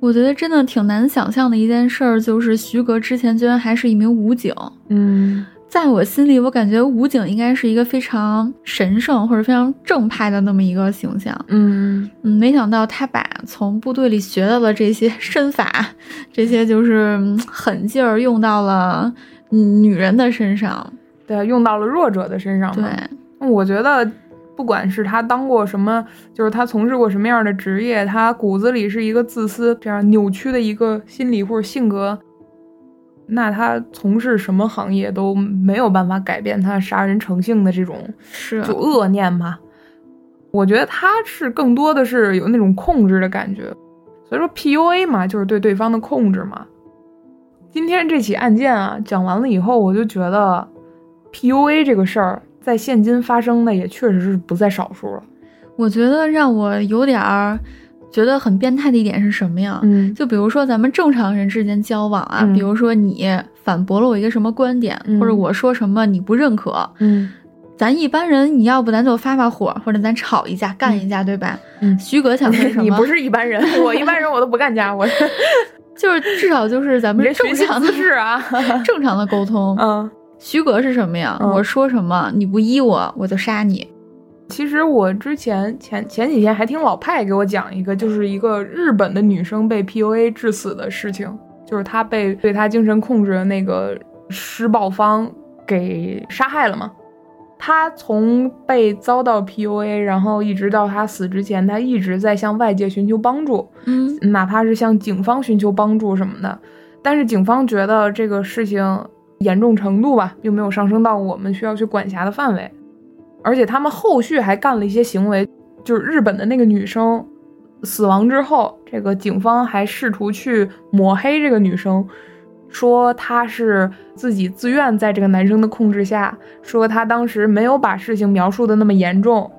Speaker 2: 我觉得真的挺难想象的一件事儿，就是徐格之前居然还是一名武警。
Speaker 1: 嗯，
Speaker 2: 在我心里，我感觉武警应该是一个非常神圣或者非常正派的那么一个形象。
Speaker 1: 嗯
Speaker 2: 嗯，没想到他把从部队里学到的这些身法，这些就是狠劲儿用到了。嗯，女人的身上，
Speaker 1: 对，用到了弱者的身上。
Speaker 2: 对，
Speaker 1: 我觉得，不管是他当过什么，就是他从事过什么样的职业，他骨子里是一个自私、这样扭曲的一个心理或者性格，那他从事什么行业都没有办法改变他杀人成性的这种
Speaker 2: 是
Speaker 1: 就恶念嘛。我觉得他是更多的是有那种控制的感觉，所以说 PUA 嘛，就是对对方的控制嘛。今天这起案件啊，讲完了以后，我就觉得 PUA 这个事儿在现今发生的也确实是不在少数了。
Speaker 2: 我觉得让我有点儿觉得很变态的一点是什么呀？
Speaker 1: 嗯，
Speaker 2: 就比如说咱们正常人之间交往啊，
Speaker 1: 嗯
Speaker 2: 比如说你反驳了我一个什么观点，
Speaker 1: 嗯
Speaker 2: 或者我说什么你不认可，
Speaker 1: 嗯
Speaker 2: 咱一般人你要不咱就发发火，或者咱吵一架干一架，对吧？
Speaker 1: 嗯
Speaker 2: 徐哥想说什么？
Speaker 1: 你不是一般人，我一般人我都不干家伙，
Speaker 2: 就是至少就是咱们
Speaker 1: 这
Speaker 2: 正常的
Speaker 1: 姿势啊，
Speaker 2: 正常的沟通。
Speaker 1: 嗯，
Speaker 2: 徐格是什么呀？
Speaker 1: 嗯
Speaker 2: 我说什么你不依我，我就杀你。
Speaker 1: 其实我之前前前几天还听老派给我讲一个，就是一个日本的女生被 PUA 致死的事情，就是她被对她精神控制的那个施暴方给杀害了嘛。她从被遭到 PUA，然后一直到她死之前，她一直在向外界寻求帮助，
Speaker 2: 嗯
Speaker 1: 哪怕是向警方寻求帮助什么的。但是警方觉得这个事情严重程度吧，并没有上升到我们需要去管辖的范围。而且他们后续还干了一些行为，就是日本的那个女生死亡之后，这个警方还试图去抹黑这个女生，说她是自己自愿在这个男生的控制下，说她当时没有把事情描述的那么严重，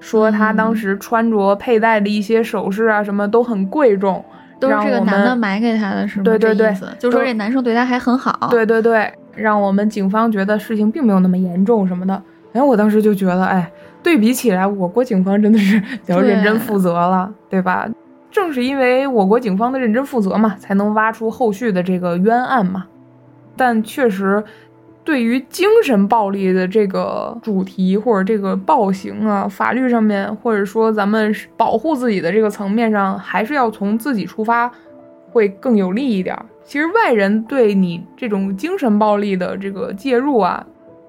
Speaker 1: 说她当时穿着佩戴的一些首饰啊什么都很贵重，
Speaker 2: 都是这个男的买给他的，是吗？
Speaker 1: 对对对
Speaker 2: 就说这男生对他还很好。
Speaker 1: 对对对，让我们警方觉得事情并没有那么严重什么的。哎，我当时就觉得，哎，对比起来，我国警方真的是比较认真负责了，对吧？正是因为我国警方的认真负责嘛，才能挖出后续的这个冤案嘛。但确实，对于精神暴力的这个主题或者这个暴行啊，法律上面或者说咱们保护自己的这个层面上，还是要从自己出发，会更有利一点儿。其实外人对你这种精神暴力的这个介入啊，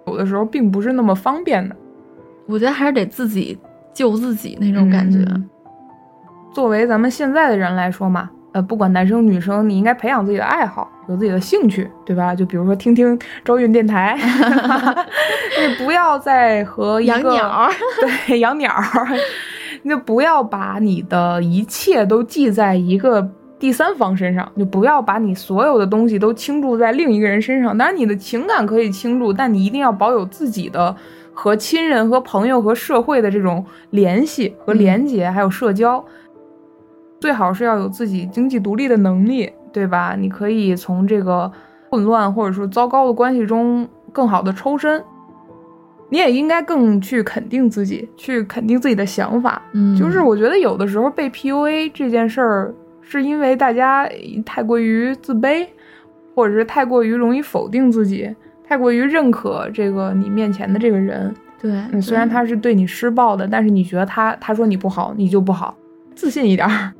Speaker 1: 有的时候并不是那么方便的。
Speaker 2: 我觉得还是得自己救自己那种感觉。
Speaker 1: 嗯作为咱们现在的人来说嘛，呃，不管男生女生，你应该培养自己的爱好，有自己的兴趣，对吧？就比如说听听周韵电台，你 不要再和
Speaker 2: 养鸟儿
Speaker 1: 对养鸟儿，你就不要把你的一切都记在一个第三方身上，就不要把你所有的东西都倾注在另一个人身上。当然，你的情感可以倾注，但你一定要保有自己的和亲人、和朋友、和社会的这种联系和连接，还有社交。最好是要有自己经济独立的能力，对吧？你可以从这个混乱或者说糟糕的关系中更好的抽身。你也应该更去肯定自己，去肯定自己的想法。
Speaker 2: 嗯，
Speaker 1: 就是我觉得有的时候被 PUA 这件事儿，是因为大家太过于自卑，或者是太过于容易否定自己，太过于认可这个你面前的这个人。
Speaker 2: 对，
Speaker 1: 嗯，虽然他是对你施暴的，但是你觉得他他说你不好，你就不好，自信一点儿。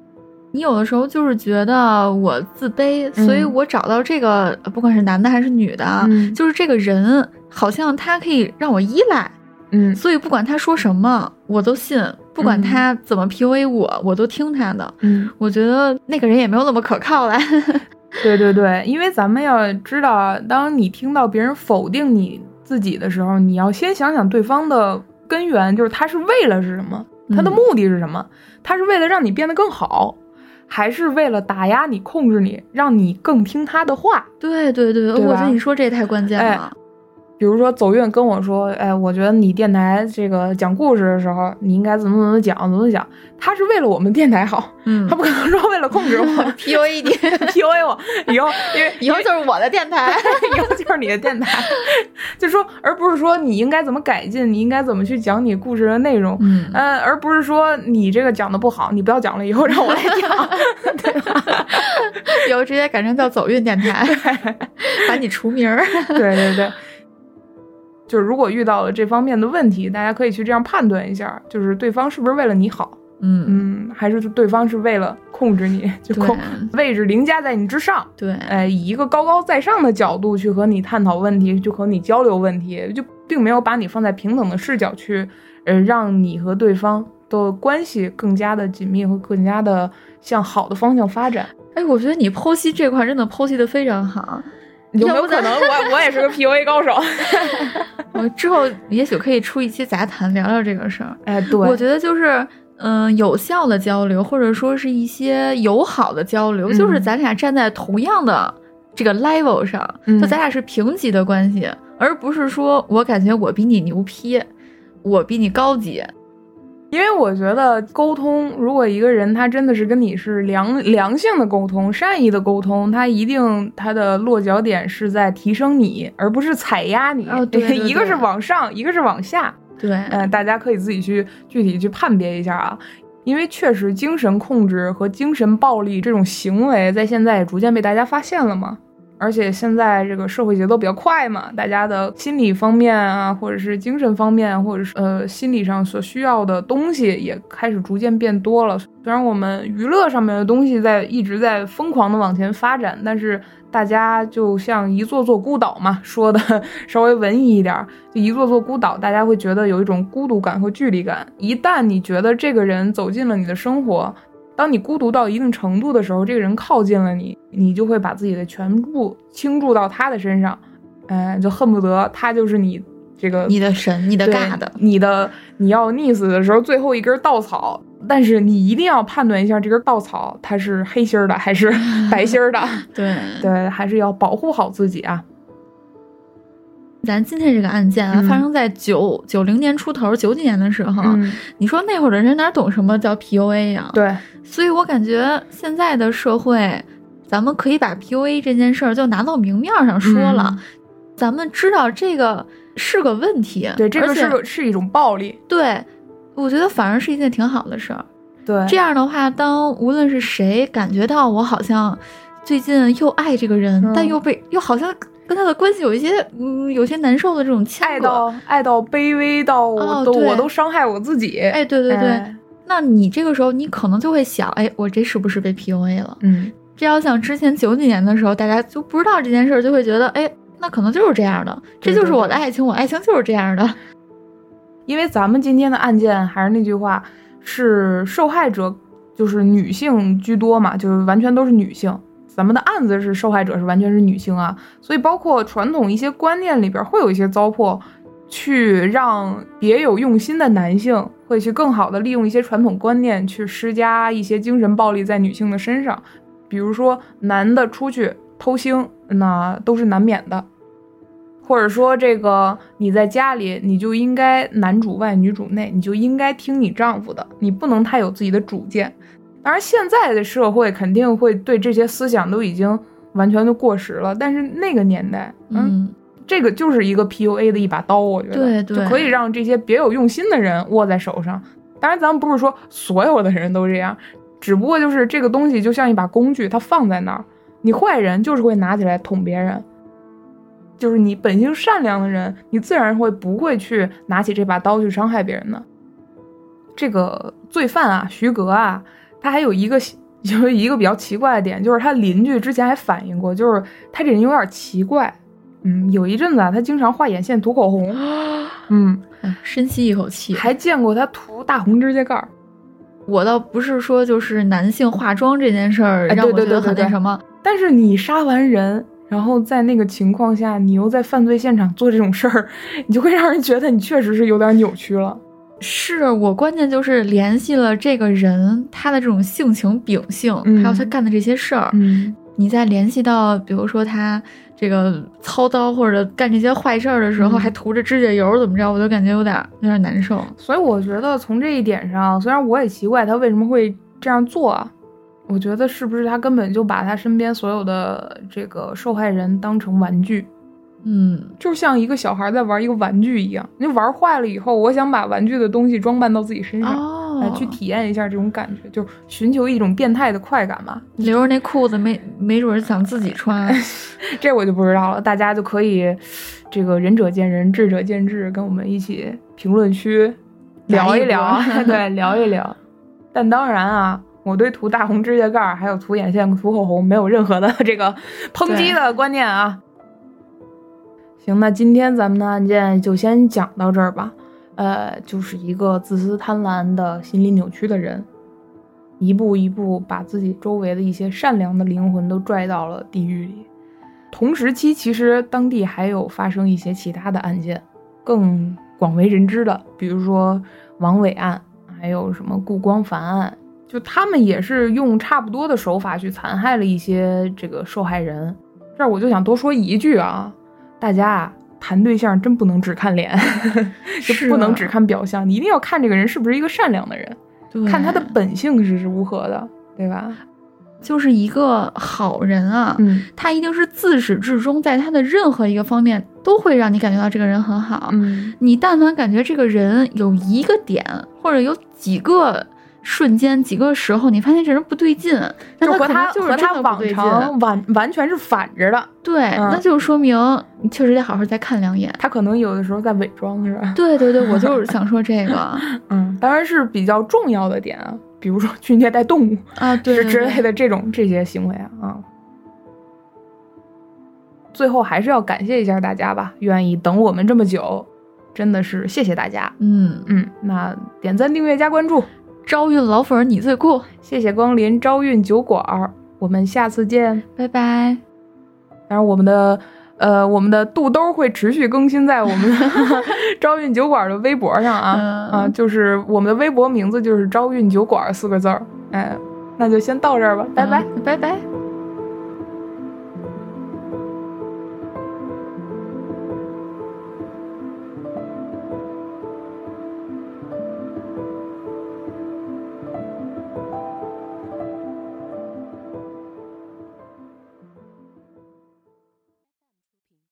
Speaker 2: 你有的时候就是觉得我自卑，
Speaker 1: 嗯
Speaker 2: 所以我找到这个，不管是男的还是女的，
Speaker 1: 嗯
Speaker 2: 就是这个人好像他可以让我依赖，
Speaker 1: 嗯
Speaker 2: 所以不管他说什么我都信，不管
Speaker 1: 嗯
Speaker 2: 他怎么 PUA 我，我都听他的。
Speaker 1: 嗯，
Speaker 2: 我觉得那个人也没有那么可靠了。
Speaker 1: 对对对，因为咱们要知道啊，当你听到别人否定你自己的时候，你要先想想对方的根源，就是他是为了是什么，他的
Speaker 2: 嗯
Speaker 1: 目的是什么？他是为了让你变得更好，还是为了打压你、控制你，让你更听他的话？
Speaker 2: 对对对，
Speaker 1: 对
Speaker 2: 我觉得你说这也太关键
Speaker 1: 哎
Speaker 2: 了。
Speaker 1: 比如说走运跟我说，哎，我觉得你电台这个讲故事的时候，你应该怎么怎么讲，怎么讲。他是为了我们电台好，
Speaker 2: 嗯。
Speaker 1: 他不可能说为了控制我
Speaker 2: PUA 你，
Speaker 1: PUA 我，以后因为
Speaker 2: 以后就是我的电台。
Speaker 1: 以后就是你的电台，就说而不是说你应该怎么改进，你应该怎么去讲你故事的内容，
Speaker 2: 嗯，
Speaker 1: 呃，而不是说你这个讲的不好，你不要讲了，以后让我来讲，对。吧？
Speaker 2: 以后直接改成叫走运电台，把你除名儿。
Speaker 1: 对对对，就是如果遇到了这方面的问题，大家可以去这样判断一下，就是对方是不是为了你好，
Speaker 2: 嗯，
Speaker 1: 嗯，还是对方是为了控制你，就
Speaker 2: 对
Speaker 1: 控位置凌驾在你之上。
Speaker 2: 对，
Speaker 1: 哎，以一个高高在上的角度去和你探讨问题，就和你交流问题，就并没有把你放在平等的视角去，呃，让你和对方的关系更加的紧密和更加的向好的方向发展。
Speaker 2: 哎，我觉得你剖析这块真的剖析的非常好。
Speaker 1: 有没有可能我我也是个 PUA 高手？
Speaker 2: 我之后也许可以出一期杂谈聊聊这个事儿。
Speaker 1: 哎，对，
Speaker 2: 我觉得就是。嗯，有效的交流，或者说是一些友好的交流，
Speaker 1: 嗯
Speaker 2: 就是咱俩站在同样的这个 level 上，
Speaker 1: 嗯
Speaker 2: 就咱俩是平级的关系，而不是说我感觉我比你牛批，我比你高级。
Speaker 1: 因为我觉得沟通，如果一个人他真的是跟你是良良性的沟通、善意的沟通，他一定他的落脚点是在提升你，而不是踩压你。
Speaker 2: 哦对对
Speaker 1: 一个是往上，一个是往下。
Speaker 2: 对，
Speaker 1: 嗯、大家可以自己去具体去判别一下啊。因为确实，精神控制和精神暴力这种行为在现在也逐渐被大家发现了嘛。而且现在这个社会节奏比较快嘛，大家的心理方面啊，或者是精神方面，或者是呃心理上所需要的东西也开始逐渐变多了。虽然我们娱乐上面的东西在一直在疯狂的往前发展，但是大家就像一座座孤岛嘛，说的 稍微文艺一点，就一座座孤岛，大家会觉得有一种孤独感和距离感。一旦你觉得这个人走进了你的生活，当你孤独到一定程度的时候，这个人靠近了你，你就会把自己的全部倾注到他的身上，嗯，就恨不得他就是你这个
Speaker 2: 你的神，你的尬的，
Speaker 1: 你的你要溺死的时候最后一根稻草。但是你一定要判断一下这根稻草它是黑心的还是 白心的，
Speaker 2: 对
Speaker 1: 对，还是要保护好自己啊。
Speaker 2: 咱今天这个案件啊，发生在九九零年出头，九几年的时候。你说那会儿的人哪懂什么叫 PUA 呀？
Speaker 1: 对，
Speaker 2: 所以我感觉现在的社会，咱们可以把 PUA 这件事儿就拿到明面上说了。咱们知道这个是个问题，
Speaker 1: 对，这个是是一种暴力。
Speaker 2: 对，我觉得反而是一件挺好的事儿。
Speaker 1: 对，
Speaker 2: 这样的话，当无论是谁感觉到我好像最近又爱这个人，但又被又好像。跟他的关系有一些，嗯，有些难受的这种
Speaker 1: 爱到爱到卑微到我都我都伤害我自己。
Speaker 2: 哎，对对对，那你这个时候你可能就会想，哎，我这是不是被 PUA 了？
Speaker 1: 嗯，
Speaker 2: 这要像之前九几年的时候，大家就不知道这件事，就会觉得，哎，那可能就是这样的，这就是我的爱情，我爱情就是这样的。
Speaker 1: 因为咱们今天的案件还是那句话，是受害者就是女性居多嘛，就是完全都是女性。咱们的案子是受害者是完全是女性啊，所以包括传统一些观念里边会有一些糟粕，去让别有用心的男性会去更好的利用一些传统观念去施加一些精神暴力在女性的身上，比如说男的出去偷腥，那都是难免的，或者说这个你在家里你就应该男主外女主内，你就应该听你丈夫的，你不能太有自己的主见。当然，现在的社会肯定会对这些思想都已经完全的过时了。但是那个年代，
Speaker 2: 嗯，
Speaker 1: 这个就是一个 PUA 的一把刀，我觉得，
Speaker 2: 对对，
Speaker 1: 就可以让这些别有用心的人握在手上。当然，咱们不是说所有的人都这样，只不过就是这个东西就像一把工具，它放在那儿，你坏人就是会拿起来捅别人，就是你本性善良的人，你自然会不会去拿起这把刀去伤害别人的。这个罪犯啊，徐格啊。他还有一个，有一个比较奇怪的点，就是他邻居之前还反映过，就是他这人有点奇怪。嗯，有一阵子啊，他经常画眼线、涂口红。嗯，
Speaker 2: 深吸一口气。
Speaker 1: 还见过他涂大红指甲盖儿。
Speaker 2: 我倒不是说就是男性化妆这件事儿让我觉得很那什么，
Speaker 1: 但是你杀完人，然后在那个情况下，你又在犯罪现场做这种事儿，你就会让人觉得你确实是有点扭曲了。
Speaker 2: 是我关键就是联系了这个人他的这种性情秉性，还有他干的这些事儿。
Speaker 1: 嗯，
Speaker 2: 你再联系到，比如说他这个操刀或者干这些坏事儿的时候，还涂着指甲油，怎么着，我就感觉有点有点难受。
Speaker 1: 所以我觉得从这一点上，虽然我也奇怪他为什么会这样做啊，我觉得是不是他根本就把他身边所有的这个受害人当成玩具。
Speaker 2: 嗯，
Speaker 1: 就像一个小孩在玩一个玩具一样，你玩坏了以后，我想把玩具的东西装扮到自己身上，来去体验一下这种感觉，就寻求一种变态的快感嘛。
Speaker 2: 留着那裤子没没准想自己穿，
Speaker 1: 这我就不知道了。大家就可以这个仁者见仁，智者见智，跟我们一起评论区聊一聊，对，聊一聊。但当然啊，我对涂大红指甲盖儿还有涂眼线、涂口红没有任何的 这个抨击的观念啊。行，那今天咱们的案件就先讲到这儿吧。呃，就是一个自私贪婪的心理扭曲的人，一步一步把自己周围的一些善良的灵魂都拽到了地狱里。同时期，其实当地还有发生一些其他的案件，更广为人知的，比如说王伟案，还有什么顾光凡案，就他们也是用差不多的手法去残害了一些这个受害人。这儿我就想多说一句啊。大家啊，谈对象真不能只看脸，就不能只看表象，你一定要看这个人是不是一个善良的人，看他的本性是如何的，对吧？
Speaker 2: 就是一个好人啊，
Speaker 1: 嗯，
Speaker 2: 他一定是自始至终在他的任何一个方面都会让你感觉到这个人很好。
Speaker 1: 嗯，
Speaker 2: 你但凡感觉这个人有一个点或者有几个瞬间几个时候，你发现这人不对劲，那
Speaker 1: 就和
Speaker 2: 他就是
Speaker 1: 和他往。常完完全是反着的。
Speaker 2: 对，
Speaker 1: 嗯
Speaker 2: 那就说明你确实得好好再看两眼。
Speaker 1: 他可能有的时候在伪装，是吧？
Speaker 2: 对对对，我就是 想说这个
Speaker 1: 嗯，当然是比较重要的点啊，比如说去虐待动物
Speaker 2: 啊，对
Speaker 1: 之
Speaker 2: 对对
Speaker 1: 之类的这种这些行为啊啊。最后还是要感谢一下大家吧，愿意等我们这么久，真的是谢谢大家。
Speaker 2: 嗯，
Speaker 1: 嗯，那点赞、订阅、加关注，
Speaker 2: 招运老粉儿你最酷，
Speaker 1: 谢谢光临朝运酒馆儿，我们下次见。
Speaker 2: 拜拜。
Speaker 1: 当然，我们的呃，我们的肚兜会持续更新在我们的 朝运酒馆的微博上啊、
Speaker 2: 嗯
Speaker 1: 啊，就是我们的微博名字就是朝运酒馆四个字儿。哎，那就先到这儿吧，拜拜。
Speaker 2: 嗯拜拜。